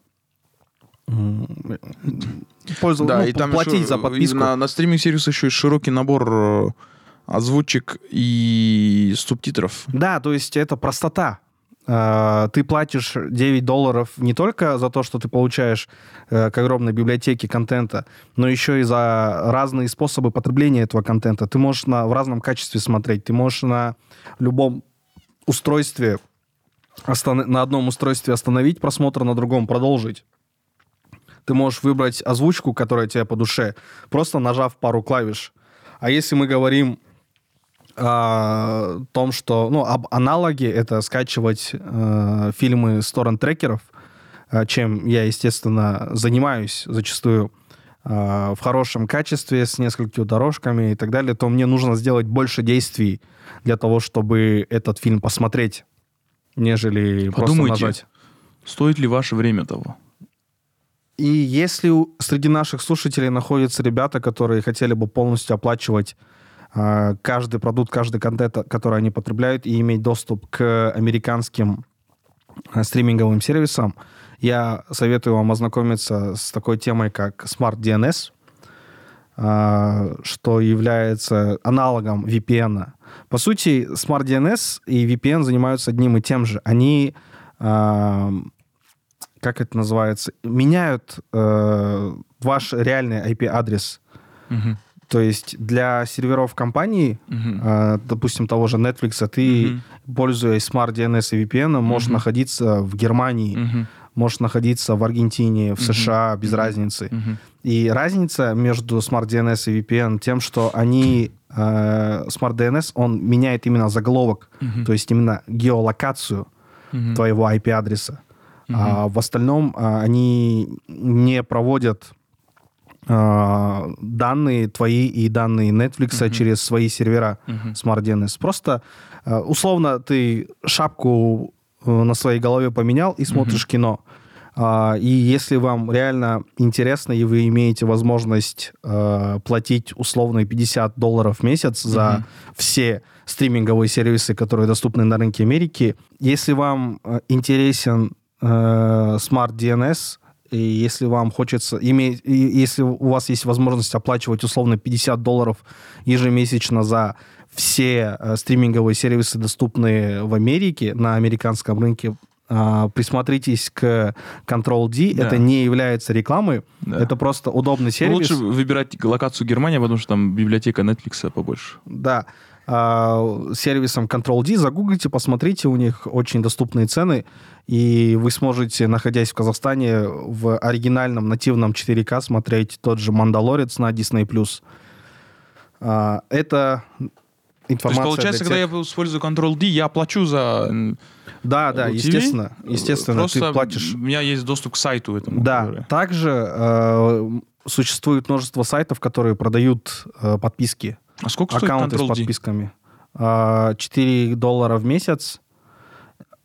м, пользов- Да, ну, и там платить еще за подписку. На, на стриминг-сервисах еще есть широкий набор э, озвучек и субтитров. Да, то есть это простота. Э, Ты платишь 9 долларов не только за то, что ты получаешь э, к огромной библиотеке контента, но еще и за разные способы потребления этого контента. Ты можешь на, в разном качестве смотреть, ты можешь на любом устройстве, на одном устройстве остановить просмотр, на другом продолжить. Ты можешь выбрать озвучку, которая тебе по душе, просто нажав пару клавиш. А если мы говорим о том, что, ну, об аналоге, это скачивать э, фильмы с торрент-трекеров, э, чем я, естественно, занимаюсь зачастую э, в хорошем качестве, с несколькими дорожками и так далее, то мне нужно сделать больше действий для того, чтобы этот фильм посмотреть, нежели просто Подумайте. нажать. Стоит ли ваше время того? И если среди наших слушателей находятся ребята, которые хотели бы полностью оплачивать каждый продукт, каждый контент, который они потребляют, и иметь доступ к американским а, стриминговым сервисам, я советую вам ознакомиться с такой темой, как Smart DNS, а, что является аналогом VPN. По сути, Smart DNS и VPN занимаются одним и тем же. Они а, как это называется, меняют э, ваш реальный IP-адрес. Мгм. То есть для серверов компании, э, допустим, того же Netflix, ты, Мгм. пользуясь Smart DNS и VPN, можешь Мгм. находиться в Германии, Мгм. можешь находиться в Аргентине, в США, без разницы. И разница между Smart DNS и VPN тем, что они э, Smart DNS, он меняет именно заголовок, то есть именно геолокацию твоего IP-адреса. А в остальном а, они не проводят а, данные твои и данные Netflix через свои сервера Smart DNS. Просто а, условно ты шапку э, на своей голове поменял и смотришь кино. А, И если вам реально интересно, и вы имеете возможность э, платить условно 50 долларов в месяц за все стриминговые сервисы, которые доступны на рынке Америки, если вам э, интересен э, Smart DNS, и если вам хочется иметь, если у вас есть возможность оплачивать условно 50 долларов ежемесячно за все э, стриминговые сервисы, доступные в Америке, на американском рынке, а, присмотритесь к Control-D. Да. Это не является рекламой. Да. Это просто удобный сервис. Лучше выбирать локацию Германия, потому что там библиотека Netflix побольше. Да. А, сервисом Control-D загуглите, посмотрите, у них очень доступные цены, и вы сможете, находясь в Казахстане, в оригинальном нативном 4К смотреть тот же «Мандалорец» на Disney+. А, Это То есть, информация получается, для когда тех- я использую Control-D, я плачу за Да, да, TV, естественно. Естественно, Просто ты платишь. у меня есть доступ к сайту этому. Да, который- также э, существует множество сайтов, которые продают э, подписки, А сколько стоит аккаунты с подписками. А, 4 доллара в месяц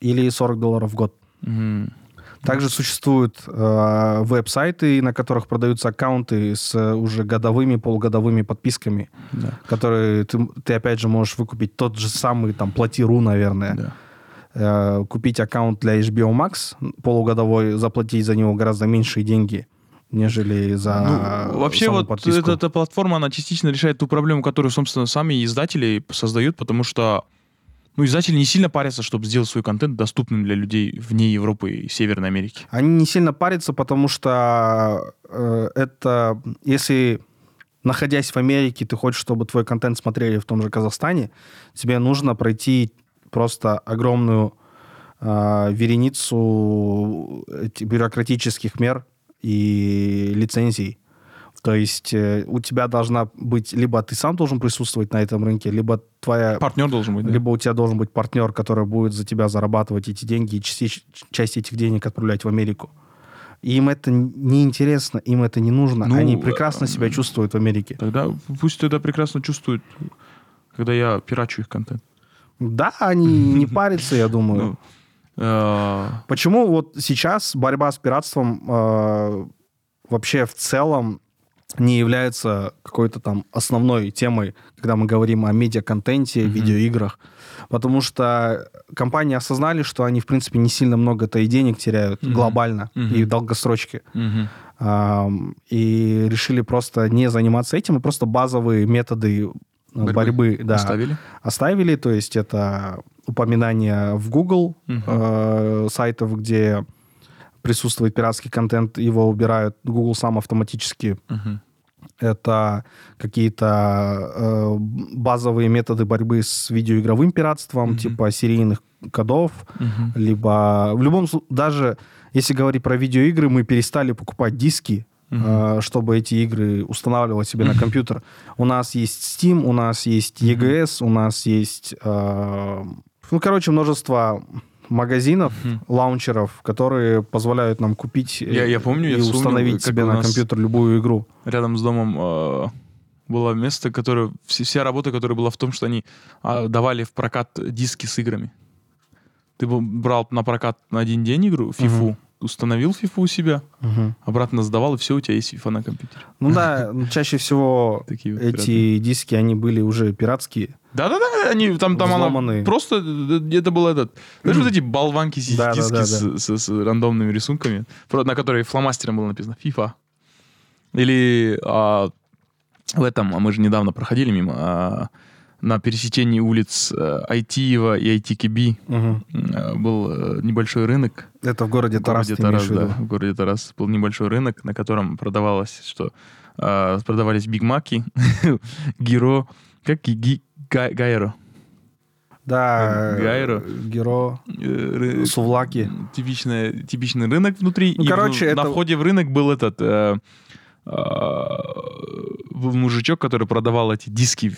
или 40 долларов в год. Мгм. Также существуют э, веб-сайты, на которых продаются аккаунты с э, уже годовыми, полугодовыми подписками, Да. которые ты, ты опять же можешь выкупить тот же самый там Плати.ру, наверное. Да. Э, купить аккаунт для HBO Max полугодовой, заплатить за него гораздо меньшие деньги, нежели за Ну, вообще вот подписку. эта, эта платформа, она частично решает ту проблему, которую, собственно, сами издатели создают, потому что ну, издатели не сильно парятся, чтобы сделать свой контент доступным для людей вне Европы и Северной Америки. Они не сильно парятся, потому что э, это, если находясь в Америке, ты хочешь, чтобы твой контент смотрели в том же Казахстане, тебе нужно пройти просто огромную э, вереницу бюрократических мер и лицензий. То есть э, у тебя должна быть, либо ты сам должен присутствовать на этом рынке, либо твоя Партнер должен быть, да? либо у тебя должен быть партнер, который будет за тебя зарабатывать эти деньги и части- часть этих денег отправлять в Америку. И им это не интересно, им это не нужно. Ну, Они прекрасно э, себя чувствуют в Америке. Тогда пусть это прекрасно чувствуют, когда я пирачу их контент. Да, они не парятся, я думаю. Почему вот сейчас борьба с пиратством э, вообще в целом не является какой-то там основной темой, когда мы говорим о медиа-контенте, видеоиграх? Потому что компании осознали, что они, в принципе, не сильно много-то и денег теряют Мгм. глобально Мгм. и в долгосрочке. мгм. Ам, и решили просто не заниматься этим, и просто базовые методы э, борьбы, да, Оставили? оставили. То есть это упоминание в Google Мгм. э, сайтов, где присутствует пиратский контент, его убирают. Google сам автоматически. Мгм. Это какие-то э, базовые методы борьбы с видеоигровым пиратством, Мгм. типа серийных кодов, Мгм. либо в любом случае, даже если говорить про видеоигры, мы перестали покупать диски, э, чтобы эти игры устанавливать себе на компьютер. У нас есть Steam, у нас есть EGS, у нас есть, э, ну, короче, множество магазинов, Мгм. лаунчеров, которые позволяют нам купить э, Я- я помню, и я вспомнил, установить как себе на компьютер любую игру. Рядом с домом э, было место, которое... все- Вся работа, которая была в том, что они а, давали в прокат диски с играми. Ты брал на прокат на один день игру, фифу, Мгм. Установил фифу у себя, Мгм. обратно сдавал, и все, у тебя есть фифа на компьютере. Ну да, ну, чаще всего Такие вот эти диски, они были уже пиратские. Да-да-да, они там, там она Взломанные. просто э, это было этот, знаешь, вот эти болванки Да, да, диски да, с, с- с рандомными рисунками, на которые фломастером было написано FIFA. Или а, в этом, а мы же недавно проходили мимо, а, на пересечении улиц э, Айтиева и Айтикиби э, был э, небольшой рынок. Это в городе В Тарас, городе ты имеешь Тарас, в да, в городе Тарас был небольшой рынок, на котором продавалось, что продавались Биг Маки, Гиро, как Ги- Га- Гайро. Да, Гайро. Геро, Э, Сувлаки. Типичная, типичный рынок внутри. Ну, и короче, в- это- на входе в рынок был этот э, мужичок, который продавал эти диски,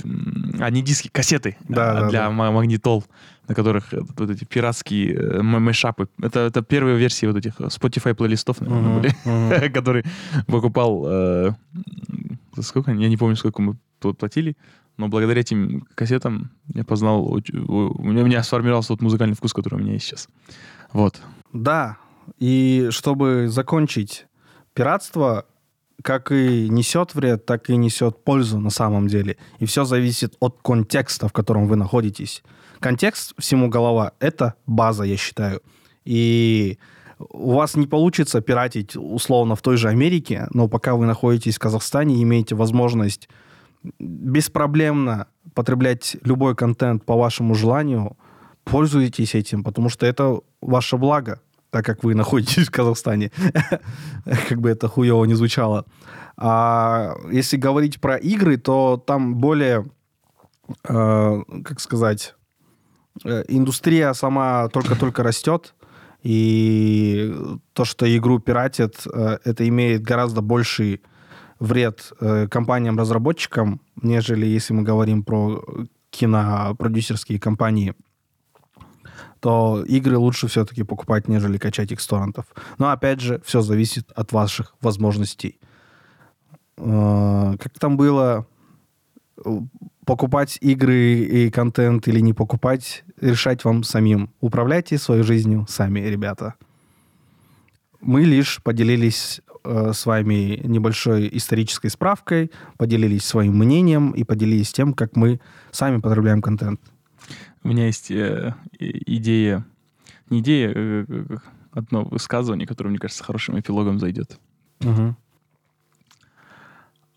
а не диски, кассеты Да, а, да, для да. ма- магнитол, на которых э, вот эти пиратские э, мешапы. Это, это первые версии вот этих Spotify плейлистов, наверное, Мгм, были, мгм. который покупал... э, сколько? Я не помню, сколько мы пл- платили. Но благодаря этим кассетам я познал... У меня, у меня сформировался тот музыкальный вкус, который у меня есть сейчас. Вот. Да, и чтобы закончить, пиратство как и несет вред, так и несет пользу на самом деле. И все зависит от контекста, в котором вы находитесь. Контекст всему голова — это база, я считаю. И у вас не получится пиратить условно в той же Америке, но пока вы находитесь в Казахстане имеете возможность беспроблемно потреблять любой контент по вашему желанию, пользуйтесь этим, потому что это ваше благо, так как вы находитесь в Казахстане. Как бы это хуево не звучало. А если говорить про игры, то там более, э, как сказать, э, индустрия сама только-только растет, и то, что игру пиратят, э, это имеет гораздо больший вред компаниям-разработчикам, нежели если мы говорим про кинопродюсерские компании то игры лучше все-таки покупать, нежели качать их с торрентов. Но опять же, все зависит от ваших возможностей. Э, Как там было, э, покупать игры и контент или не покупать, решать вам самим. Управляйте своей жизнью сами, ребята. Мы лишь поделились э, с вами небольшой исторической справкой, поделились своим мнением и поделились тем, как мы сами потребляем контент. У меня есть э, и- идея, не идея, э, э, одно высказывание, которое, мне кажется, хорошим эпилогом зайдет.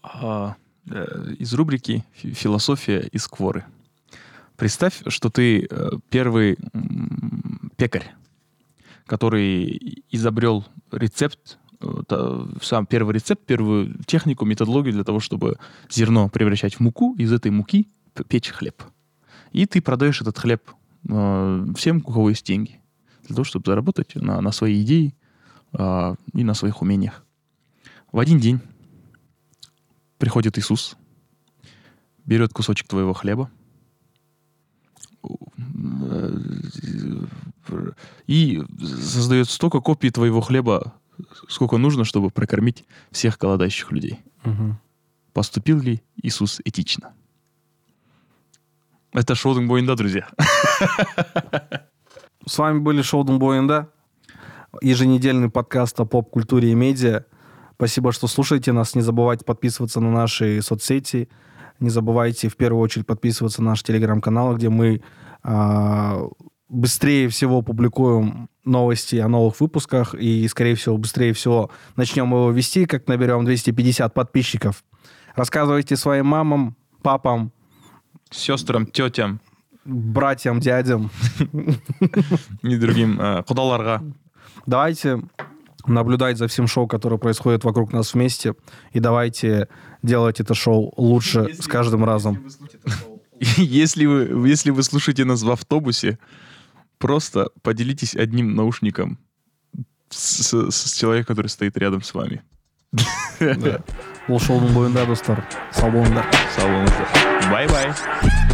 А, э, из рубрики «Фи- «Философия из Кворы». Представь, что ты первый пекарь, который изобрел рецепт, сам первый рецепт, первую технику, методологию для того, чтобы зерно превращать в муку, из этой муки печь хлеб. И ты продаешь этот хлеб э, всем, у кого есть деньги, для того, чтобы заработать на, на свои идеи а, и на своих умениях. В один день приходит Иисус, берет кусочек твоего хлеба э, и создает столько копий твоего хлеба, сколько нужно, чтобы прокормить всех голодающих людей. Мгм. Поступил ли Иисус этично? Это шоу Боинда, друзья. С вами были Шоу Думбоинда, еженедельный подкаст о поп-культуре и медиа. Спасибо, что слушаете нас. Не забывайте подписываться на наши соцсети. Не забывайте в первую очередь подписываться на наш телеграм-канал, где мы а, быстрее всего публикуем новости о новых выпусках и, скорее всего, быстрее всего начнем его вести, как наберем 250 подписчиков. Рассказывайте своим мамам, папам, Сестрам, тетям братьям, дядям. и другим э, кудаларга. Давайте наблюдать за всем шоу, которое происходит вокруг нас вместе, и давайте делать это шоу лучше с каждым разом. Если вы, если вы слушаете нас в автобусе, просто поделитесь одним наушником с, с- с человеком, который стоит рядом с вами. Бұл шоудың бойында достар сау болыңдар Сау болыңыздар. Bye-bye.